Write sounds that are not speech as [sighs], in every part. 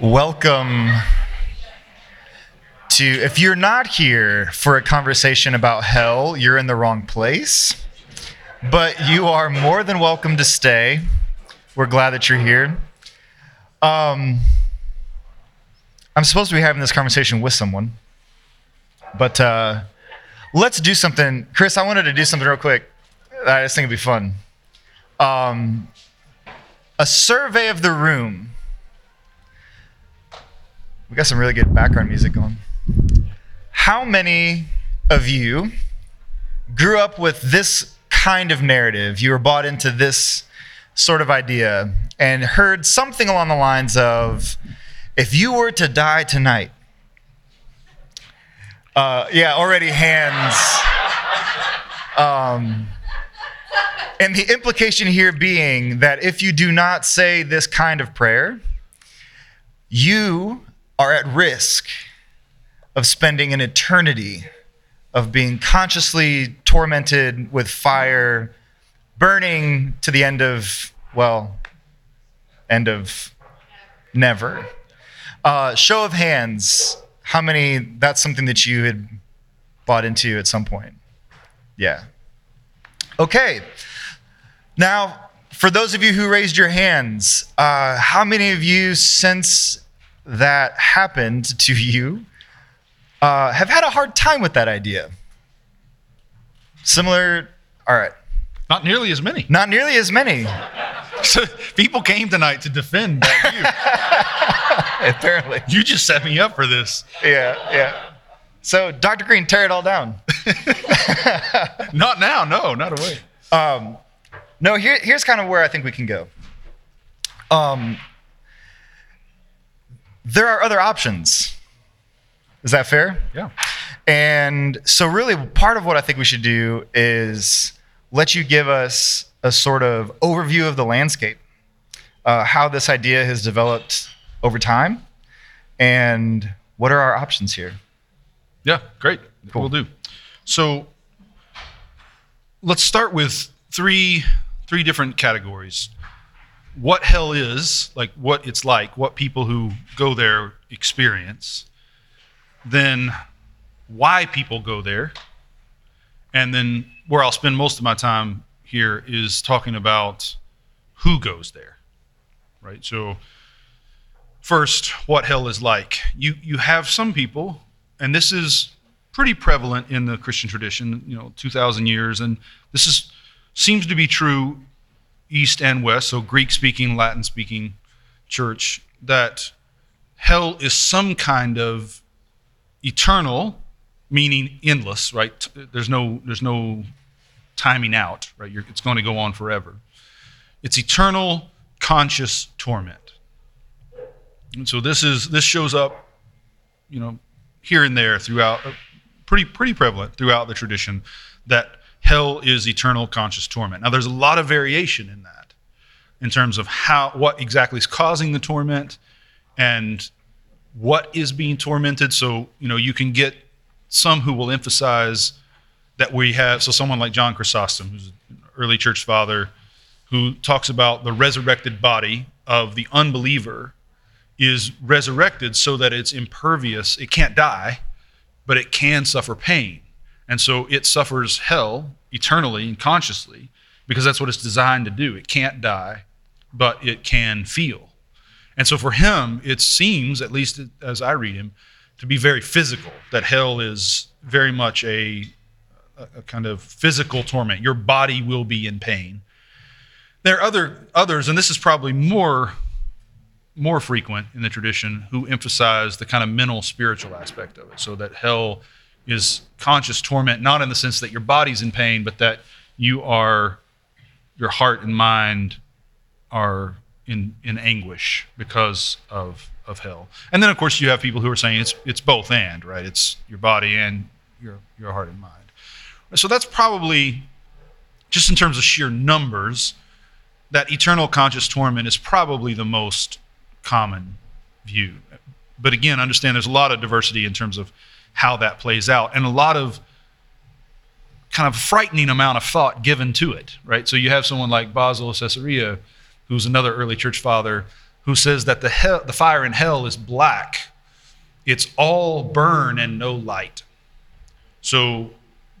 Welcome to, if you're not here for a conversation about hell, you're in the wrong place. But you are more than welcome to stay. We're glad that you're here. Um, I'm supposed to be having this conversation with someone, but uh, let's do something. Chris, I wanted to do something real quick. I just think it'd be fun. Um, a survey of the room. We got some really good background music going. How many of you grew up with this kind of narrative? You were bought into this sort of idea and heard something along the lines of if you were to die tonight, uh, yeah, already hands. Um, and the implication here being that if you do not say this kind of prayer, you are at risk of spending an eternity of being consciously tormented with fire, burning to the end of, well, end of never. Uh, show of hands, how many, that's something that you had bought into at some point? Yeah. Okay. Now, for those of you who raised your hands, uh, how many of you, since that happened to you, uh, have had a hard time with that idea? Similar, all right. Not nearly as many. Not nearly as many. [laughs] So people came tonight to defend that view. [laughs] Apparently. you just set me up for this. Yeah, yeah. So, Dr. Green, tear it all down. [laughs] Not now, no, not away. Um, no, here, here's kind of where I think we can go. Um, there are other options. Is that fair? Yeah. And so, really, part of what I think we should do is let you give us a sort of overview of the landscape, uh, how this idea has developed over time, and what are our options here. Yeah, great. Cool. We'll do. So let's start with three three different categories. What hell is, like what it's like, what people who go there experience. Then why people go there. And then where I'll spend most of my time here is talking about who goes there. Right? So first, what hell is like. You you have some people and this is pretty prevalent in the Christian tradition, you know, 2,000 years, and this is seems to be true East and West, so Greek speaking, Latin speaking church, that hell is some kind of eternal, meaning endless, right? There's no, there's no timing out, right? You're, it's going to go on forever. It's eternal conscious torment. And so this is this shows up, you know, here and there throughout, uh, pretty pretty prevalent throughout the tradition that hell is eternal conscious torment. Now, there's a lot of variation in that, in terms of how what exactly is causing the torment, and what is being tormented. So you know, you can get some who will emphasize that we have. So someone like John Chrysostom, who's an early church father, who talks about the resurrected body of the unbeliever is resurrected so that it's impervious. It can't die, but it can suffer pain. And so it suffers hell eternally and consciously because that's what it's designed to do. It can't die, but it can feel. And so for him, it seems, at least as I read him, to be very physical, that hell is very much a, a kind of physical torment. Your body will be in pain. There are other others, and this is probably more more frequent in the tradition who emphasize the kind of mental spiritual aspect of it so that hell is conscious torment not in the sense that your body's in pain but that you are your heart and mind are in in anguish because of of hell. And then of course you have people who are saying it's it's both and right? It's your body and your your heart and mind. So that's probably just in terms of sheer numbers that eternal conscious torment is probably the most common view. But again, understand there's a lot of diversity in terms of how that plays out and a lot of kind of frightening amount of thought given to it, right? So you have someone like Basil of Caesarea, who's another early church father, who says that the, hell, the fire in hell is black. It's all burn and no light. So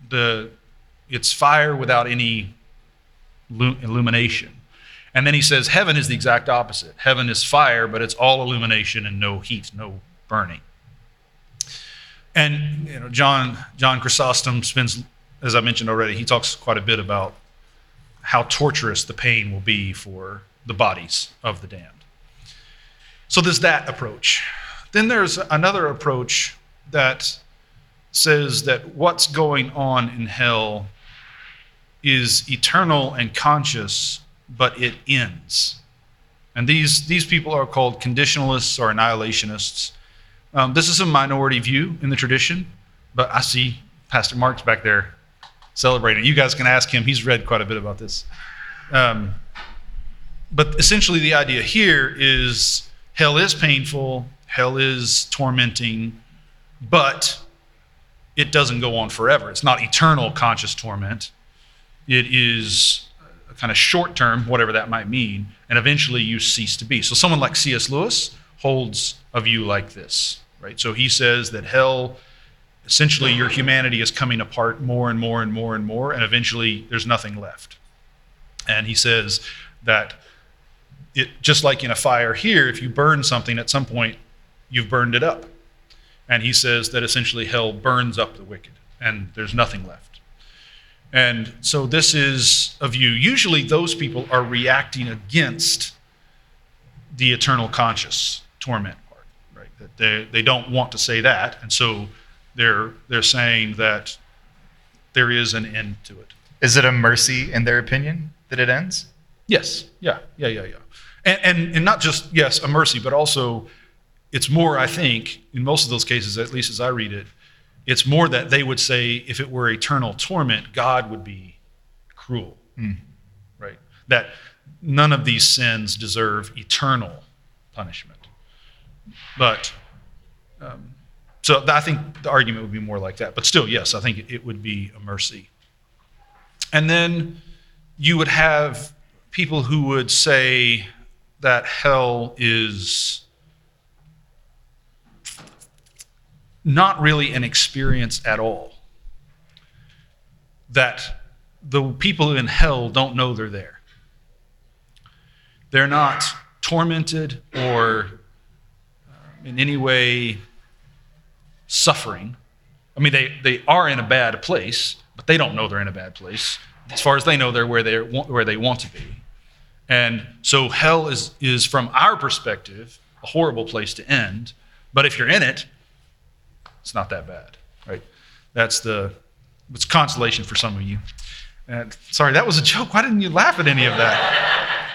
the, it's fire without any illumination. And then he says heaven is the exact opposite. Heaven is fire, but it's all illumination and no heat, no burning. And you know, John John Chrysostom spends, as I mentioned already, he talks quite a bit about how torturous the pain will be for the bodies of the damned. So there's that approach. Then there's another approach that says that what's going on in hell is eternal and conscious, but it ends. And these, these people are called conditionalists or annihilationists. Um, this is a minority view in the tradition, but I see Pastor Mark's back there celebrating. You guys can ask him, he's read quite a bit about this. Um, but essentially, the idea here is hell is painful, hell is tormenting, but it doesn't go on forever. It's not eternal conscious torment. It is a kind of short term, whatever that might mean, and eventually you cease to be. So someone like C.S. Lewis holds a view like this, right? So he says that hell, essentially, your humanity is coming apart more and more and more and more, and eventually there's nothing left. And he says that it just like in a fire here, if you burn something at some point, you've burned it up. And he says that essentially hell burns up the wicked, and there's nothing left. And so this is a view. Usually those people are reacting against the eternal conscious torment? That they, they don't want to say that. And so they're they're saying that there is an end to it. Is it a mercy in their opinion that it ends? Yes. Yeah. Yeah. Yeah. Yeah. And and, and not just yes, a mercy, but also it's more, I think, in most of those cases, at least as I read it, it's more that they would say if it were eternal torment, God would be cruel. Mm. Right? That none of these sins deserve eternal punishment. But um, so I think the argument would be more like that. But still, yes, I think it would be a mercy. And then you would have people who would say that hell is not really an experience at all. That the people in hell don't know they're there. They're not tormented or in any way suffering. I mean, they, they are in a bad place, but they don't know they're in a bad place. As far as they know, they're where, they where they want to be. And so hell is, is, from our perspective, a horrible place to end. But if you're in it, it's not that bad, right? That's the it's consolation for some of you. And sorry, that was a joke. Why didn't you laugh at any of that?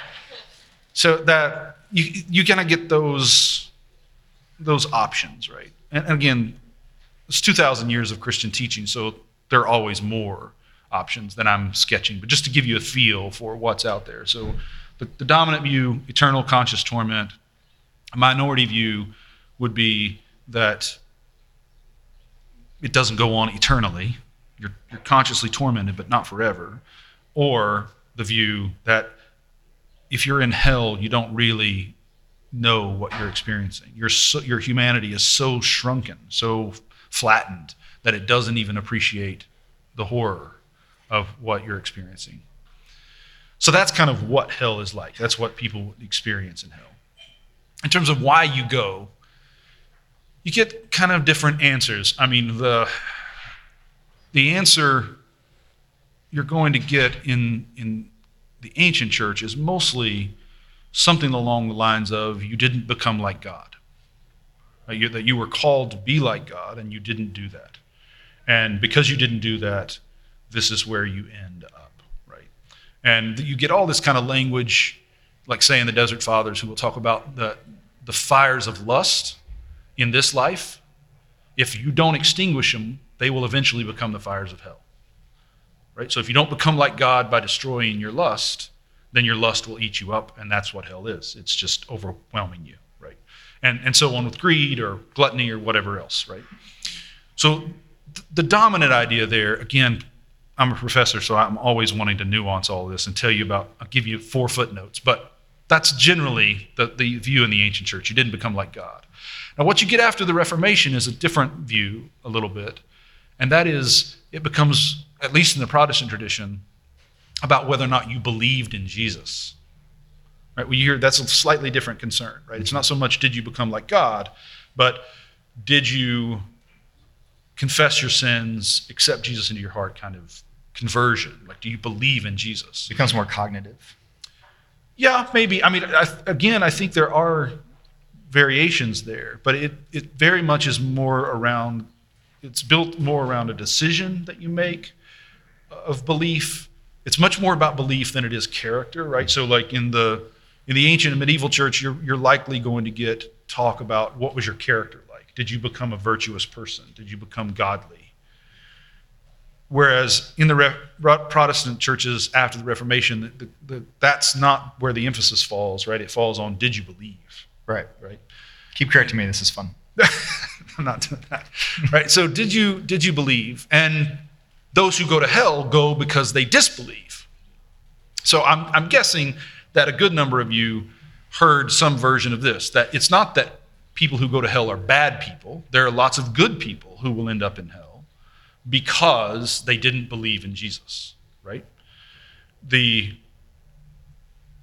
So that you you kind of get those those options, right? And again, it's 2,000 years of Christian teaching, so there are always more options than I'm sketching, but just to give you a feel for what's out there. So the, the dominant view, eternal conscious torment. A minority view would be that it doesn't go on eternally. You're, you're consciously tormented, but not forever. Or the view that if you're in hell, you don't really know what you're experiencing. Your, your humanity is so shrunken, so flattened, that it doesn't even appreciate the horror of what you're experiencing. So that's kind of what hell is like. That's what people experience in hell. In terms of why you go, you get kind of different answers. I mean, the, the answer you're going to get in, in the ancient church is mostly something along the lines of you didn't become like God. Uh, you, that you were called to be like God and you didn't do that. And because you didn't do that, this is where you end up, right? And you get all this kind of language, like say in the Desert Fathers, who will talk about the, the fires of lust in this life, if you don't extinguish them, they will eventually become the fires of hell. Right? So if you don't become like God by destroying your lust, then your lust will eat you up, and that's what hell is. It's just overwhelming you, right? And and so on with greed or gluttony or whatever else, right? So th- the dominant idea there, again, I'm a professor, so I'm always wanting to nuance all this and tell you about. I'll give you four footnotes, but That's generally the, the view in the ancient church. You didn't become like God. Now, what you get after the Reformation is a different view, a little bit, and that is it becomes, at least in the Protestant tradition, about whether or not you believed in Jesus. Right? We hear that's a slightly different concern, right? It's not so much did you become like God, but did you confess your sins, accept Jesus into your heart kind of conversion? Like, do you believe in Jesus? It becomes more cognitive. Yeah, maybe. I mean, I, again, I think there are variations there, but it, it very much is more around, it's built more around a decision that you make uh, of belief. It's much more about belief than it is character, right? So, like in the in the ancient and medieval church, you're, you're likely going to get talk about what was your character like? Did you become a virtuous person? Did you become godly? Whereas in the Re- Protestant churches after the Reformation, the, the, that's not where the emphasis falls, right? It falls on did you believe? Right. Right. Keep correcting me. This is fun. [laughs] I'm not doing that. Right. So did you did you believe? And those who go to hell go because they disbelieve. So I'm I'm guessing that a good number of you heard some version of this that it's not that people who go to hell are bad people. There are lots of good people who will end up in hell because they didn't believe in Jesus, right? The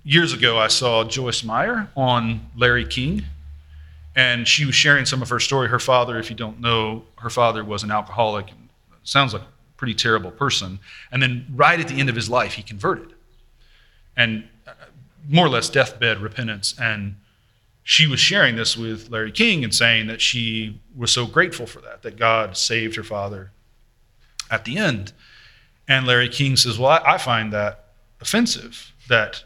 years ago I saw Joyce Meyer on Larry King and she was sharing some of her story. Her father, if you don't know, her father was an alcoholic. Sounds like pretty terrible person. And then right at the end of his life, he converted. And uh, more or less deathbed repentance. And she was sharing this with Larry King and saying that she was so grateful for that, that God saved her father at the end. And Larry King says, Well, I, I find that offensive that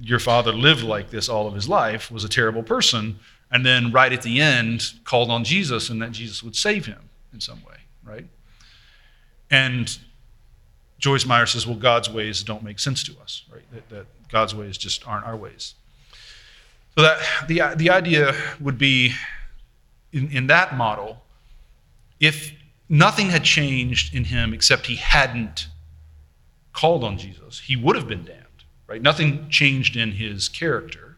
your father lived like this all of his life, was a terrible person, and then right at the end called on Jesus and that Jesus would save him in some way, right? And Joyce Meyer says, well, God's ways don't make sense to us, right? That, that God's ways just aren't our ways. So that the, the idea would be in, in that model, if nothing had changed in him except he hadn't called on Jesus, he would have been damned, right? Nothing changed in his character.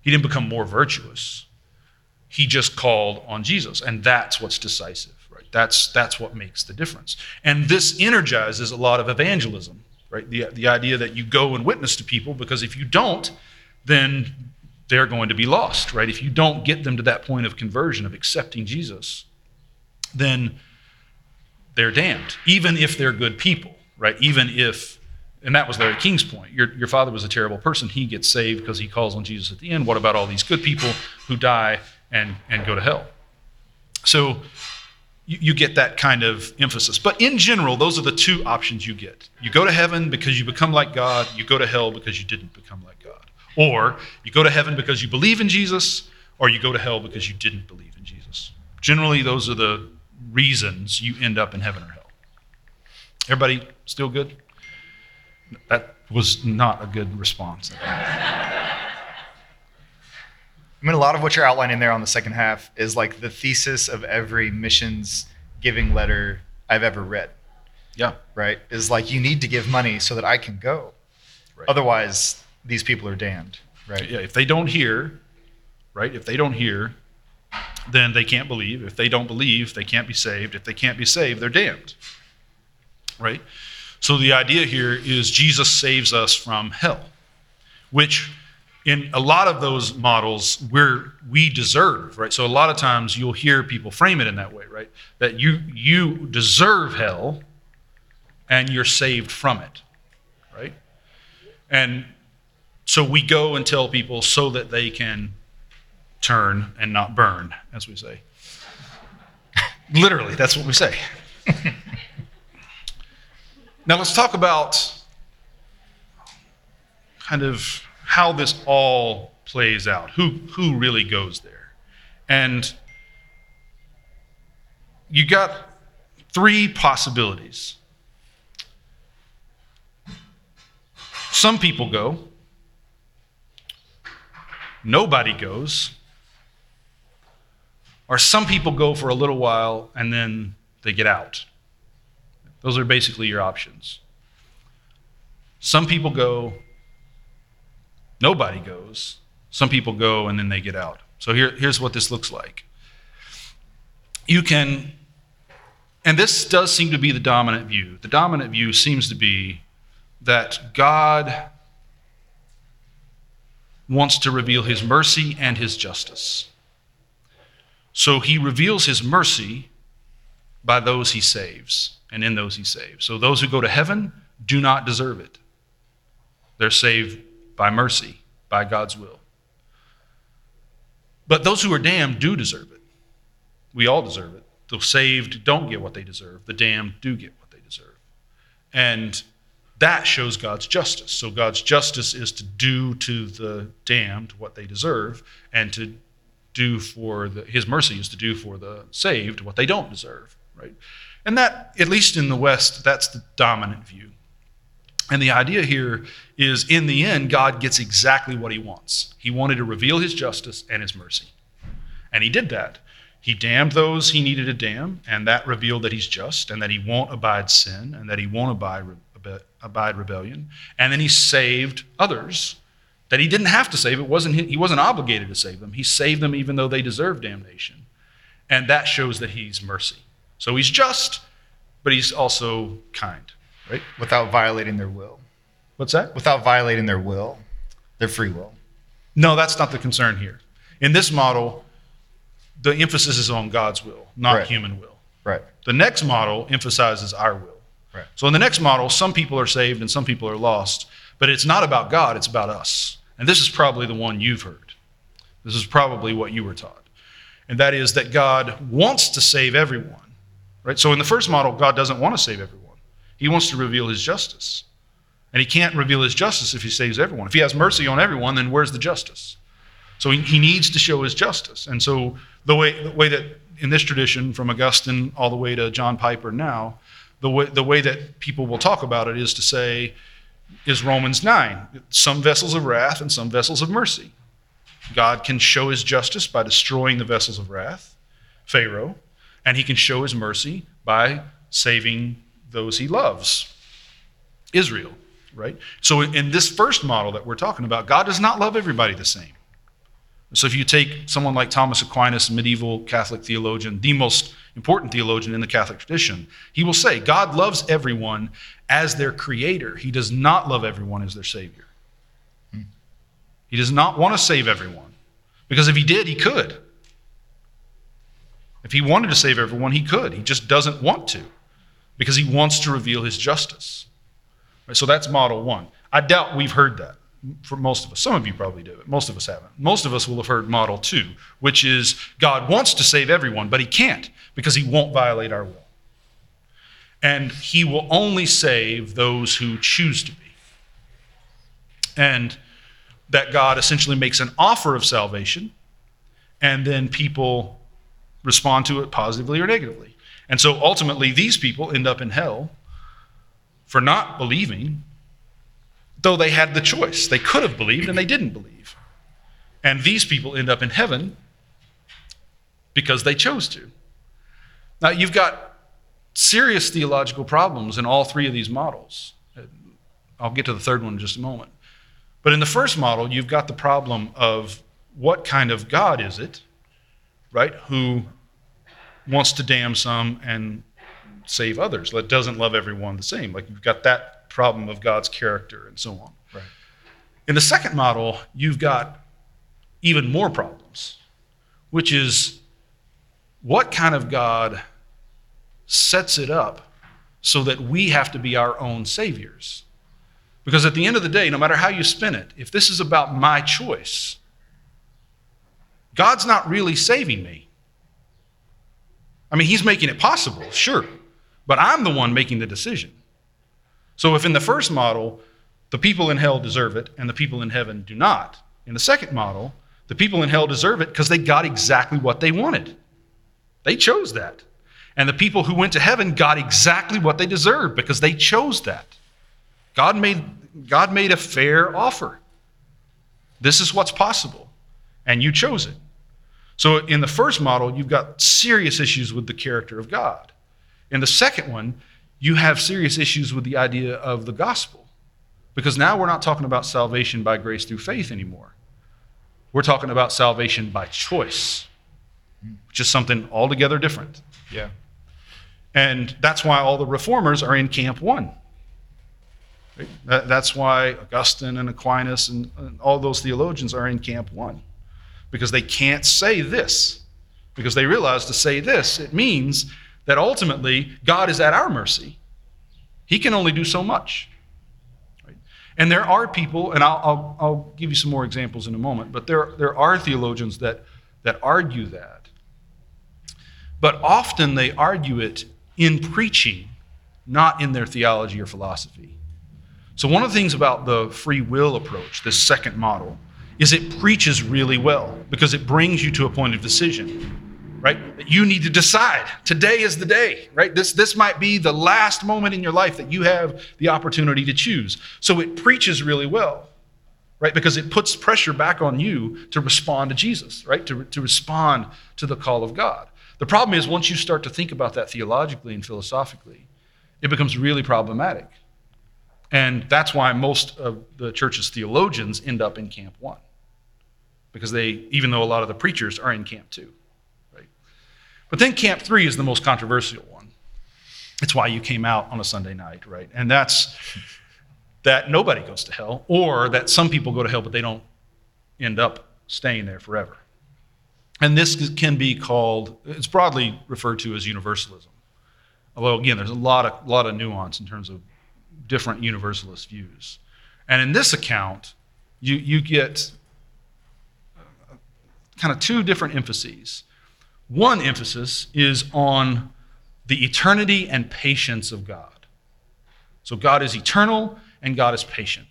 He didn't become more virtuous. He just called on Jesus, and that's what's decisive. That's, that's what makes the difference. And this energizes a lot of evangelism, right? The, the idea that you go and witness to people, because if you don't, then they're going to be lost, right? If you don't get them to that point of conversion, of accepting Jesus, then they're damned, even if they're good people, right? Even if, and that was Larry King's point. Your, your father was a terrible person. He gets saved because he calls on Jesus at the end. What about all these good people who die and, and go to hell? So you, you get that kind of emphasis. But in general, those are the two options you get. You go to heaven because you become like God, you go to hell because you didn't become like God. Or you go to heaven because you believe in Jesus, or you go to hell because you didn't believe in Jesus. Generally, those are the reasons you end up in heaven or hell. Everybody still good? That was not a good response. I mean, a lot of what you're outlining there on the second half is like the thesis of every missions giving letter I've ever read. Yeah. Right? Is like, you need to give money so that I can go. Right. Otherwise, these people are damned. Right? Yeah. If they don't hear, right? If they don't hear, then they can't believe. If they don't believe, they can't be saved. If they can't be saved, they're damned. Right? So the idea here is Jesus saves us from hell, which in a lot of those models where we deserve right? So a lot of times you'll hear people frame it in that way right? That you you deserve hell and you're saved from it right? And so we go and tell people so that they can turn and not burn as we say. [laughs] Literally that's what we say. [laughs] Now let's talk about kind of how this all plays out, who, who really goes there. And you got three possibilities. Some people go, nobody goes, or some people go for a little while and then they get out. Those are basically your options. Some people go, Nobody goes. Some people go and then they get out. So here, here's what this looks like. You can, and this does seem to be the dominant view. The dominant view seems to be that God wants to reveal his mercy and his justice. So he reveals his mercy by those he saves, and in those he saves. So those who go to heaven do not deserve it. They're saved by mercy, by God's will. But those who are damned do deserve it. We all deserve it. The saved don't get what they deserve, the damned do get what they deserve. And that shows God's justice. So God's justice is to do to the damned what they deserve, and to do for the, his mercy is to do for the saved what they don't deserve, right? And that, at least in the West, that's the dominant view. And the idea here is in the end, God gets exactly what he wants. He wanted to reveal his justice and his mercy. And he did that. He damned those he needed to damn, and that revealed that he's just and that he won't abide sin and that he won't abide abide rebellion. And then he saved others that he didn't have to save. It wasn't, he wasn't obligated to save them. He saved them even though they deserved damnation. And that shows that he's mercy. So he's just, but he's also kind, right? Without violating their will. What's that? Without violating their will, their free will. No, that's not the concern here. In this model, the emphasis is on God's will, not Right. human will. Right. The next model emphasizes our will. Right. So in the next model, some people are saved and some people are lost, but it's not about God, it's about us. And this is probably the one you've heard. This is probably what you were taught. And that is that God wants to save everyone. Right? So in the first model, God doesn't want to save everyone. He wants to reveal his justice. And he can't reveal his justice if he saves everyone. If he has mercy on everyone, then where's the justice? So he, he needs to show his justice. And so the way, the way that in this tradition, from Augustine all the way to John Piper now, the way, the way that people will talk about it is to say, is Romans 9. Some vessels of wrath and some vessels of mercy. God can show his justice by destroying the vessels of wrath, Pharaoh, and he can show his mercy by saving those he loves, Israel, right? So in this first model that we're talking about, God does not love everybody the same. So if you take someone like Thomas Aquinas, medieval Catholic theologian, the most important theologian in the Catholic tradition, he will say God loves everyone as their creator. He does not love everyone as their savior. He does not want to save everyone because if he did, he could. If he wanted to save everyone, he could. He just doesn't want to because he wants to reveal his justice. So that's model one. I doubt we've heard that for most of us. Some of you probably do, but most of us haven't. Most of us will have heard model two, which is God wants to save everyone, but he can't because he won't violate our will. And he will only save those who choose to be. And that God essentially makes an offer of salvation, and then people respond to it positively or negatively. And so ultimately, these people end up in hell for not believing, though they had the choice. They could have believed and they didn't believe. And these people end up in heaven because they chose to. Now, you've got serious theological problems in all three of these models. I'll get to the third one in just a moment. But in the first model, you've got the problem of what kind of God is it, right, who wants to damn some and save others, that doesn't love everyone the same. Like you've got that problem of God's character and so on. Right. In the second model, you've got even more problems, which is what kind of God sets it up so that we have to be our own saviors? Because at the end of the day, no matter how you spin it, if this is about my choice, God's not really saving me. I mean, He's making it possible, sure, but I'm the one making the decision. So if in the first model, the people in hell deserve it and the people in heaven do not, in the second model, the people in hell deserve it because they got exactly what they wanted. They chose that. And the people who went to heaven got exactly what they deserved because they chose that. God made, God made a fair offer. This is what's possible. And you chose it. So in the first model, you've got serious issues with the character of God. In the second one, you have serious issues with the idea of the gospel Because now we're not talking about salvation by grace through faith anymore. We're talking about salvation by choice, which is something altogether different. Yeah. And that's why all the reformers are in camp one. Right? That, that's why Augustine and Aquinas and, and all those theologians are in camp one, because they can't say this. Because they realize to say this, it means that ultimately God is at our mercy. He can only do so much. Right? And there are people, and I'll, I'll, I'll give you some more examples in a moment, but there, there are theologians that, that argue that. But often they argue it in preaching, not in their theology or philosophy. So, one of the things about the free will approach, this second model, is it preaches really well because it brings you to a point of decision right? You need to decide. Today is the day right? This this might be the last moment in your life that you have the opportunity to choose. So it preaches really well right? Because it puts pressure back on you to respond to jesus right? To, to respond to the call of god. The problem is once you start to think about that theologically and philosophically it becomes really problematic. And that's why most of the church's theologians end up in camp one. Because they even though a lot of the preachers are in camp two but then camp three is the most controversial one. It's why you came out on a Sunday night, right? And that's that nobody goes to hell, or that some people go to hell, but they don't end up staying there forever. And this can be called, it's broadly referred to as universalism. Although, again, there's a lot of, lot of nuance in terms of different universalist views. And in this account, you, you get kind of two different emphases. One emphasis is on the eternity and patience of God. So God is eternal and God is patient.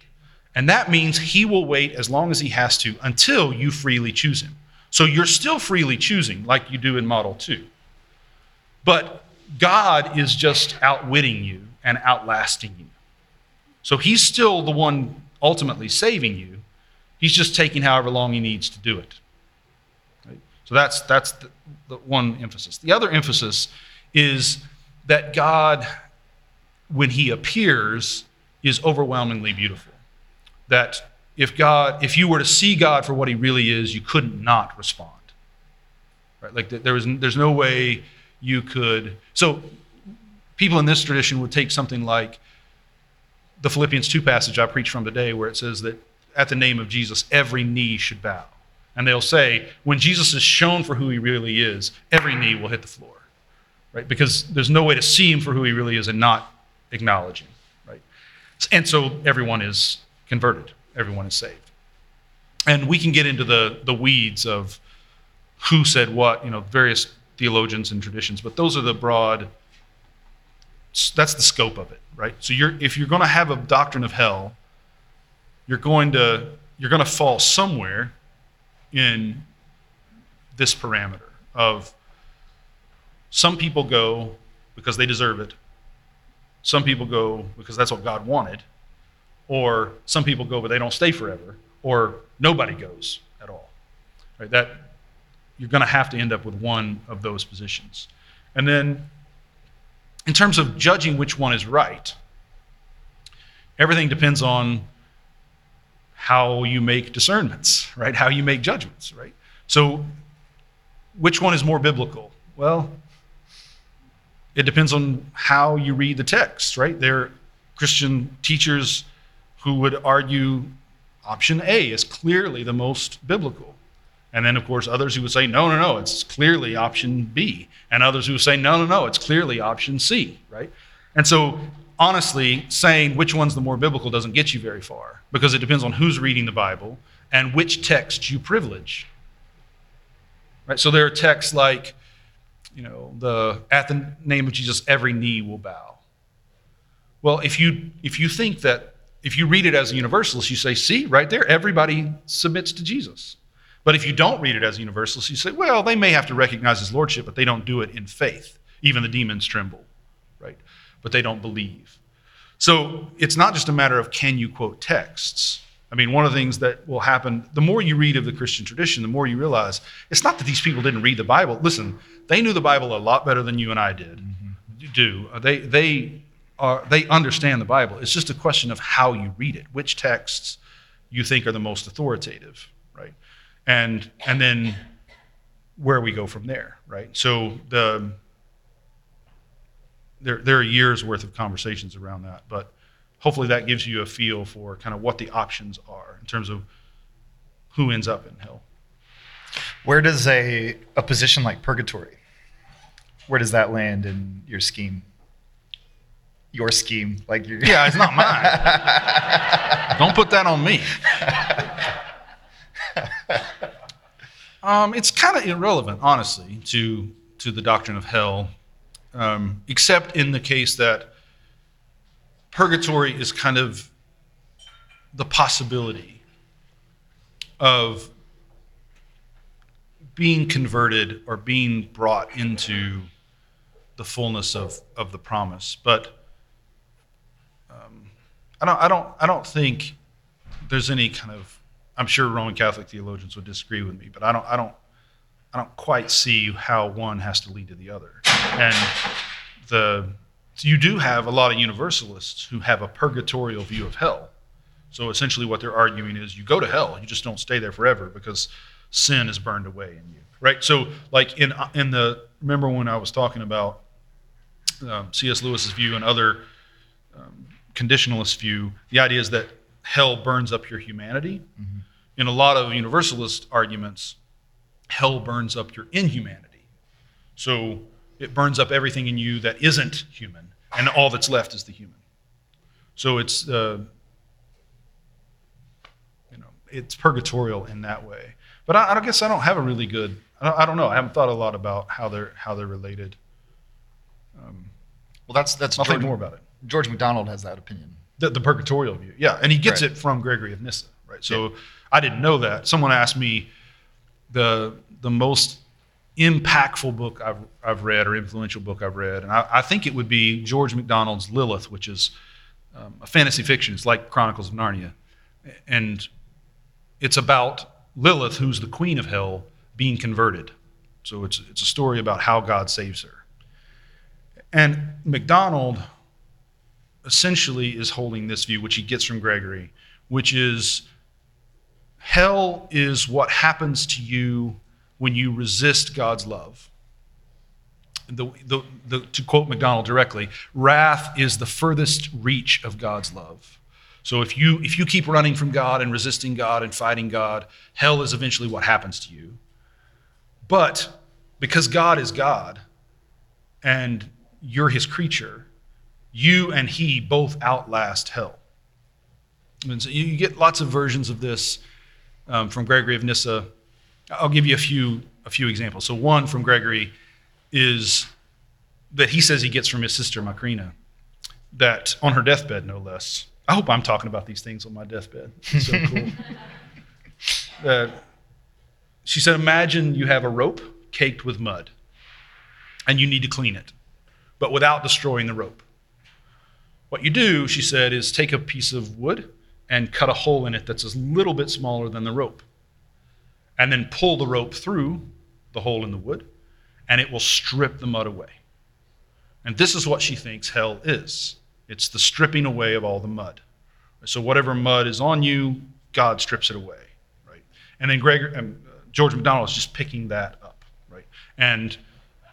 And that means he will wait as long as he has to until you freely choose him. So you're still freely choosing, like you do in Model 2. But God is just outwitting you and outlasting you. So he's still the one ultimately saving you. He's just taking however long he needs to do it. So that's, that's the, the one emphasis. The other emphasis is that God, when he appears, is overwhelmingly beautiful. That if God, if you were to see God for what he really is, you couldn't not respond. Right? Like there was, there's no way you could. So people in this tradition would take something like the Philippians 2 passage I preached from today, where it says that at the name of Jesus, every knee should bow. And they'll say, when Jesus is shown for who he really is, every knee will hit the floor, right? Because there's no way to see him for who he really is and not acknowledge him, right? And so everyone is converted, everyone is saved. And we can get into the, the weeds of who said what, you know, various theologians and traditions, but those are the broad, that's the scope of it, right? So you're, if you're going to have a doctrine of hell, you're going to, you're going to fall somewhere in this parameter of some people go because they deserve it. Some people go because that's what God wanted. Or some people go but they don't stay forever. Or nobody goes at all. Right? That you're going to have to end up with one of those positions. And then in terms of judging which one is right, everything depends on how you make discernments, right? How you make judgments, right? So, which one is more biblical? Well, it depends on how you read the text, right? There are Christian teachers who would argue option A is clearly the most biblical. And then, of course, others who would say, no, no, no, it's clearly option B. And others who would say, no, no, no, it's clearly option C, right? And so honestly, saying which one's the more biblical doesn't get you very far because it depends on who's reading the Bible and which text you privilege. Right? So there are texts like, you know, the at the name of Jesus, every knee will bow. Well, if you if you think that if you read it as a universalist, you say, see, right there, everybody submits to Jesus. But if you don't read it as a universalist, you say, well, they may have to recognize his lordship, but they don't do it in faith. Even the demons tremble but they don't believe. So it's not just a matter of can you quote texts. I mean, one of the things that will happen, the more you read of the Christian tradition, the more you realize it's not that these people didn't read the Bible. Listen, they knew the Bible a lot better than you and I did. Mm-hmm. Do they? They are they understand the Bible. It's just a question of how you read it, which texts you think are the most authoritative, right? And and then where we go from there, right? So the there there are years worth of conversations around that, but hopefully that gives you a feel for kind of what the options are in terms of who ends up in hell. Where does a, a position like purgatory, where does that land in your scheme? Your scheme, like your Yeah, it's not mine. [laughs] Don't put that on me. [laughs] Um, it's kind of irrelevant, honestly, to to the doctrine of hell, um, except in the case that purgatory is kind of the possibility of being converted or being brought into the fullness of, of the promise. But um, I don't I don't I don't think there's any kind of I'm sure Roman Catholic theologians would disagree with me, but I don't I don't I don't quite see how one has to lead to the other. And the you do have a lot of universalists who have a purgatorial view of hell. So essentially what they're arguing is you go to hell, you just don't stay there forever because sin is burned away in you. Right? So like in in the remember when I was talking about um, C.S. Lewis's view and other um, conditionalist view, the idea is that hell burns up your humanity. Mm-hmm. In a lot of universalist arguments, hell burns up your inhumanity. So it burns up everything in you that isn't human, and all that's left is the human. So it's uh, you know it's purgatorial in that way. But I, I guess I don't have a really good. I don't, I don't, know. I haven't thought a lot about how they're how they're related. Um, well, that's that's. I'll George, think more about it. George MacDonald has that opinion. The, the purgatorial view, yeah, and he gets right. it from Gregory of Nyssa, right? So yeah. I didn't know that. Someone asked me the the most impactful book I've, I've read or influential book I've read, and I, I think it would be George MacDonald's Lilith, which is um, a fantasy fiction. It's like Chronicles of Narnia, and it's about Lilith, who's the queen of hell, being converted. So it's it's a story about how God saves her. And MacDonald essentially is holding this view, which he gets from Gregory, which is hell is what happens to you when you resist God's love. The, the, the, to quote MacDonald directly, wrath is the furthest reach of God's love. So if you, if you keep running from God and resisting God and fighting God, hell is eventually what happens to you. But because God is God and you're his creature, you and he both outlast hell. And so you get lots of versions of this um, from Gregory of Nyssa. I'll give you a few, a few examples. So, one from Gregory is that he says he gets from his sister Macrina, that on her deathbed, no less. I hope I'm talking about these things on my deathbed. [laughs] It's so cool. [laughs] uh, she said, Imagine you have a rope caked with mud, and you need to clean it, but without destroying the rope. What you do, she said, is take a piece of wood and cut a hole in it that's a little bit smaller than the rope. And then pull the rope through the hole in the wood, and it will strip the mud away. And this is what she thinks hell is it's the stripping away of all the mud. So, whatever mud is on you, God strips it away. Right? And then Greg, um, George MacDonald is just picking that up, right? And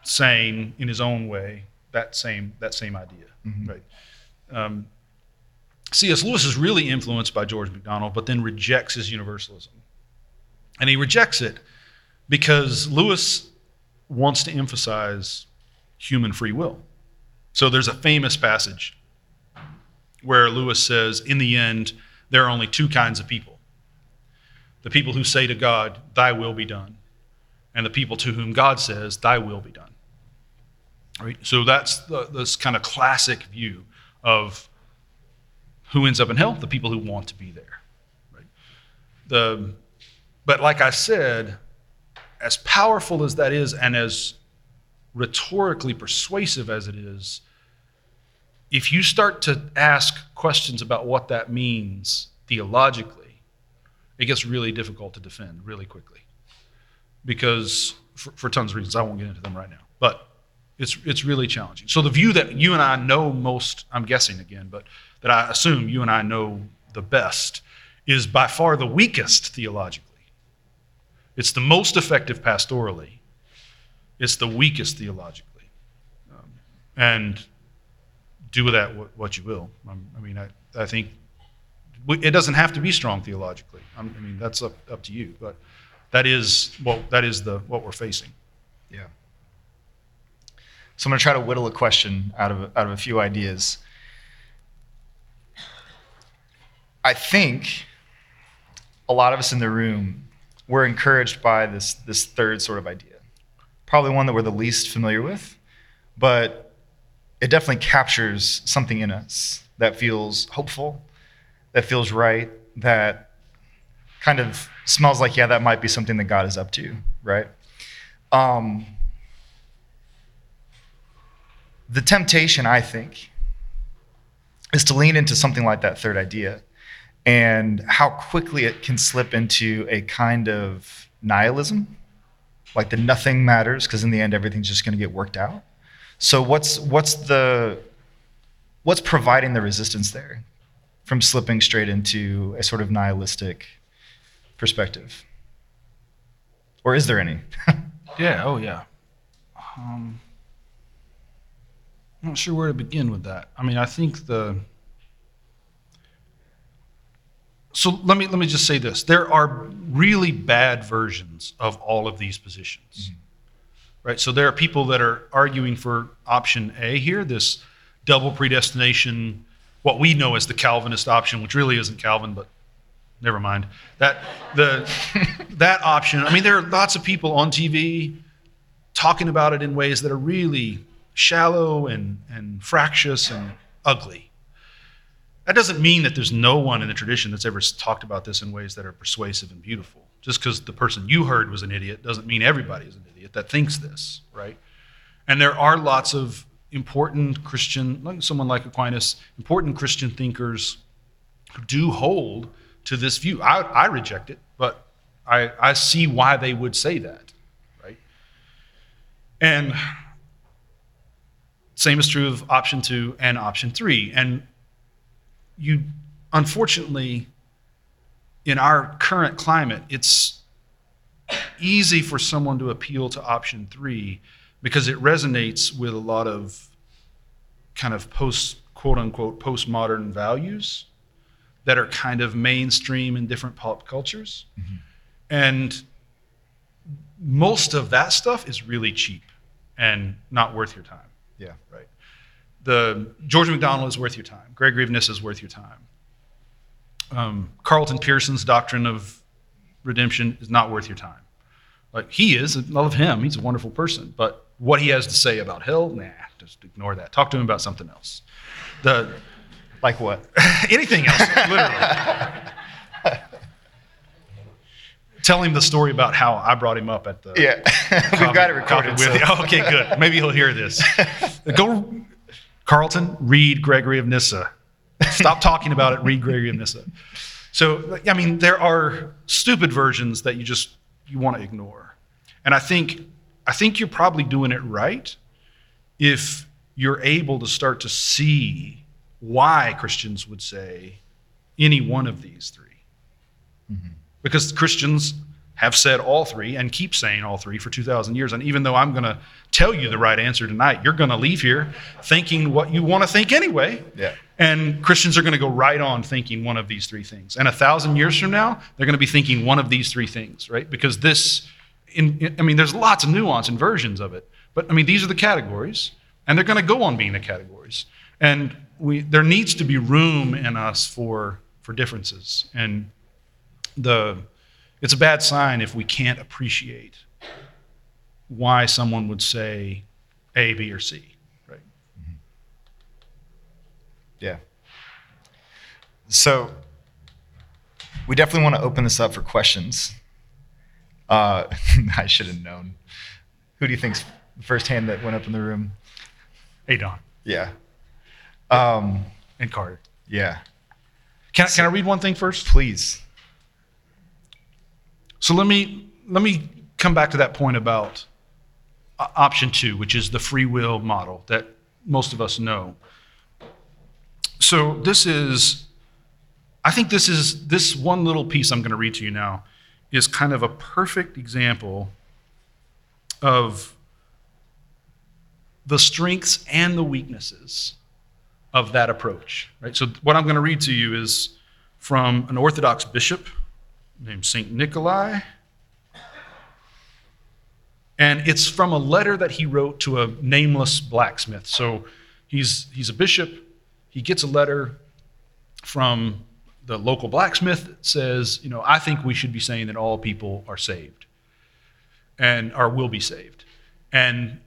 saying in his own way that same, that same idea, mm-hmm. right? Um, C.S. Lewis is really influenced by George MacDonald, but then rejects his universalism. And he rejects it because Lewis wants to emphasize human free will. So there's a famous passage where Lewis says, in the end, there are only two kinds of people the people who say to God, Thy will be done, and the people to whom God says, Thy will be done. Right? So that's the, this kind of classic view of who ends up in hell? The people who want to be there. Right? The, but like I said, as powerful as that is and as rhetorically persuasive as it is, if you start to ask questions about what that means theologically, it gets really difficult to defend really quickly. Because, for, for tons of reasons, I won't get into them right now. But It's it's really challenging. So the view that you and I know most, I'm guessing again, but that I assume you and I know the best, is by far the weakest theologically. It's the most effective pastorally. It's the weakest theologically. Um, and do with that what, what you will. Um, I mean, I, I think it doesn't have to be strong theologically. I mean, that's up, up to you. But that is what that is the what we're facing. Yeah. So I'm going to try to whittle a question out of out of a few ideas. I think a lot of us in the room were encouraged by this this third sort of idea. Probably one that we're the least familiar with, but it definitely captures something in us that feels hopeful, that feels right, that kind of smells like, yeah, that might be something that God is up to, right? Um, the temptation, I think, is to lean into something like that third idea and how quickly it can slip into a kind of nihilism, like the nothing matters because in the end everything's just going to get worked out. So what's what's the what's providing the resistance there from slipping straight into a sort of nihilistic perspective? Or is there any? [laughs] yeah, oh yeah. Um, I'm not sure where to begin with that. I mean, I think the so let me let me just say this: there are really bad versions of all of these positions, mm-hmm. right? So there are people that are arguing for option A here, this double predestination, what we know as the Calvinist option, which really isn't Calvin, but never mind. That the [laughs] that option. I mean, there are lots of people on TV talking about it in ways that are really shallow and, and fractious and ugly. That doesn't mean that there's no one in the tradition that's ever talked about this in ways that are persuasive and beautiful. Just because the person you heard was an idiot doesn't mean everybody is an idiot that thinks this, right? And there are lots of important Christian, like someone like Aquinas, important Christian thinkers who do hold to this view. I, I reject it, but I, I see why they would say that, right? And same is true of option two and option three. And you, unfortunately, in our current climate, it's easy for someone to appeal to option three because it resonates with a lot of kind of post, quote unquote, postmodern values that are kind of mainstream in different pop cultures. Mm-hmm. And most of that stuff is really cheap and not worth your time. Yeah. Right. The George MacDonald is worth your time. Greg of is worth your time. Um, Carlton Pearson's doctrine of redemption is not worth your time. Like he is, I love him. He's a wonderful person. But what he has to say about hell, nah, just ignore that. Talk to him about something else. The like what? [laughs] anything else, literally. [laughs] tell him the story about how I brought him up at the. Yeah, [laughs] we've got it recorded. With so. you. Okay, good. Maybe he'll hear this. Go, Carlton. Read Gregory of Nyssa. Stop talking about it. Read Gregory of Nyssa. So, I mean, there are stupid versions that you just you want to ignore, and I think I think you're probably doing it right if you're able to start to see why Christians would say any one of these 3 mm-hmm because Christians have said all three and keep saying all three for 2,000 years. And even though I'm going to tell you the right answer tonight, you're going to leave here thinking what you want to think anyway. Yeah. And Christians are going to go right on thinking one of these three things. And a thousand years from now, they're going to be thinking one of these three things, right? Because this, in, I mean, there's lots of nuance and versions of it. But I mean, these are the categories, and they're going to go on being the categories. And we, there needs to be room in us for, for differences. And the it's a bad sign if we can't appreciate why someone would say A, B, or C, right? Mm-hmm. Yeah. So we definitely want to open this up for questions. Uh, [laughs] I should have known. Who do you think's the first hand that went up in the room? Hey, Don. Yeah. Um, and Carter. Yeah. Can, can I read one thing first? Please. So let me let me come back to that point about uh, option two, which is the free will model that most of us know. So this is, I think this is, this one little piece I'm going to read to you now is kind of a perfect example of the strengths and the weaknesses of that approach. Right? So what I'm going to read to you is from an Orthodox bishop named Saint Nikolai. And it's from a letter that he wrote to a nameless blacksmith. So he's, he's a bishop. He gets a letter from the local blacksmith that says, you know, I think we should be saying that all people are saved and or will be saved. And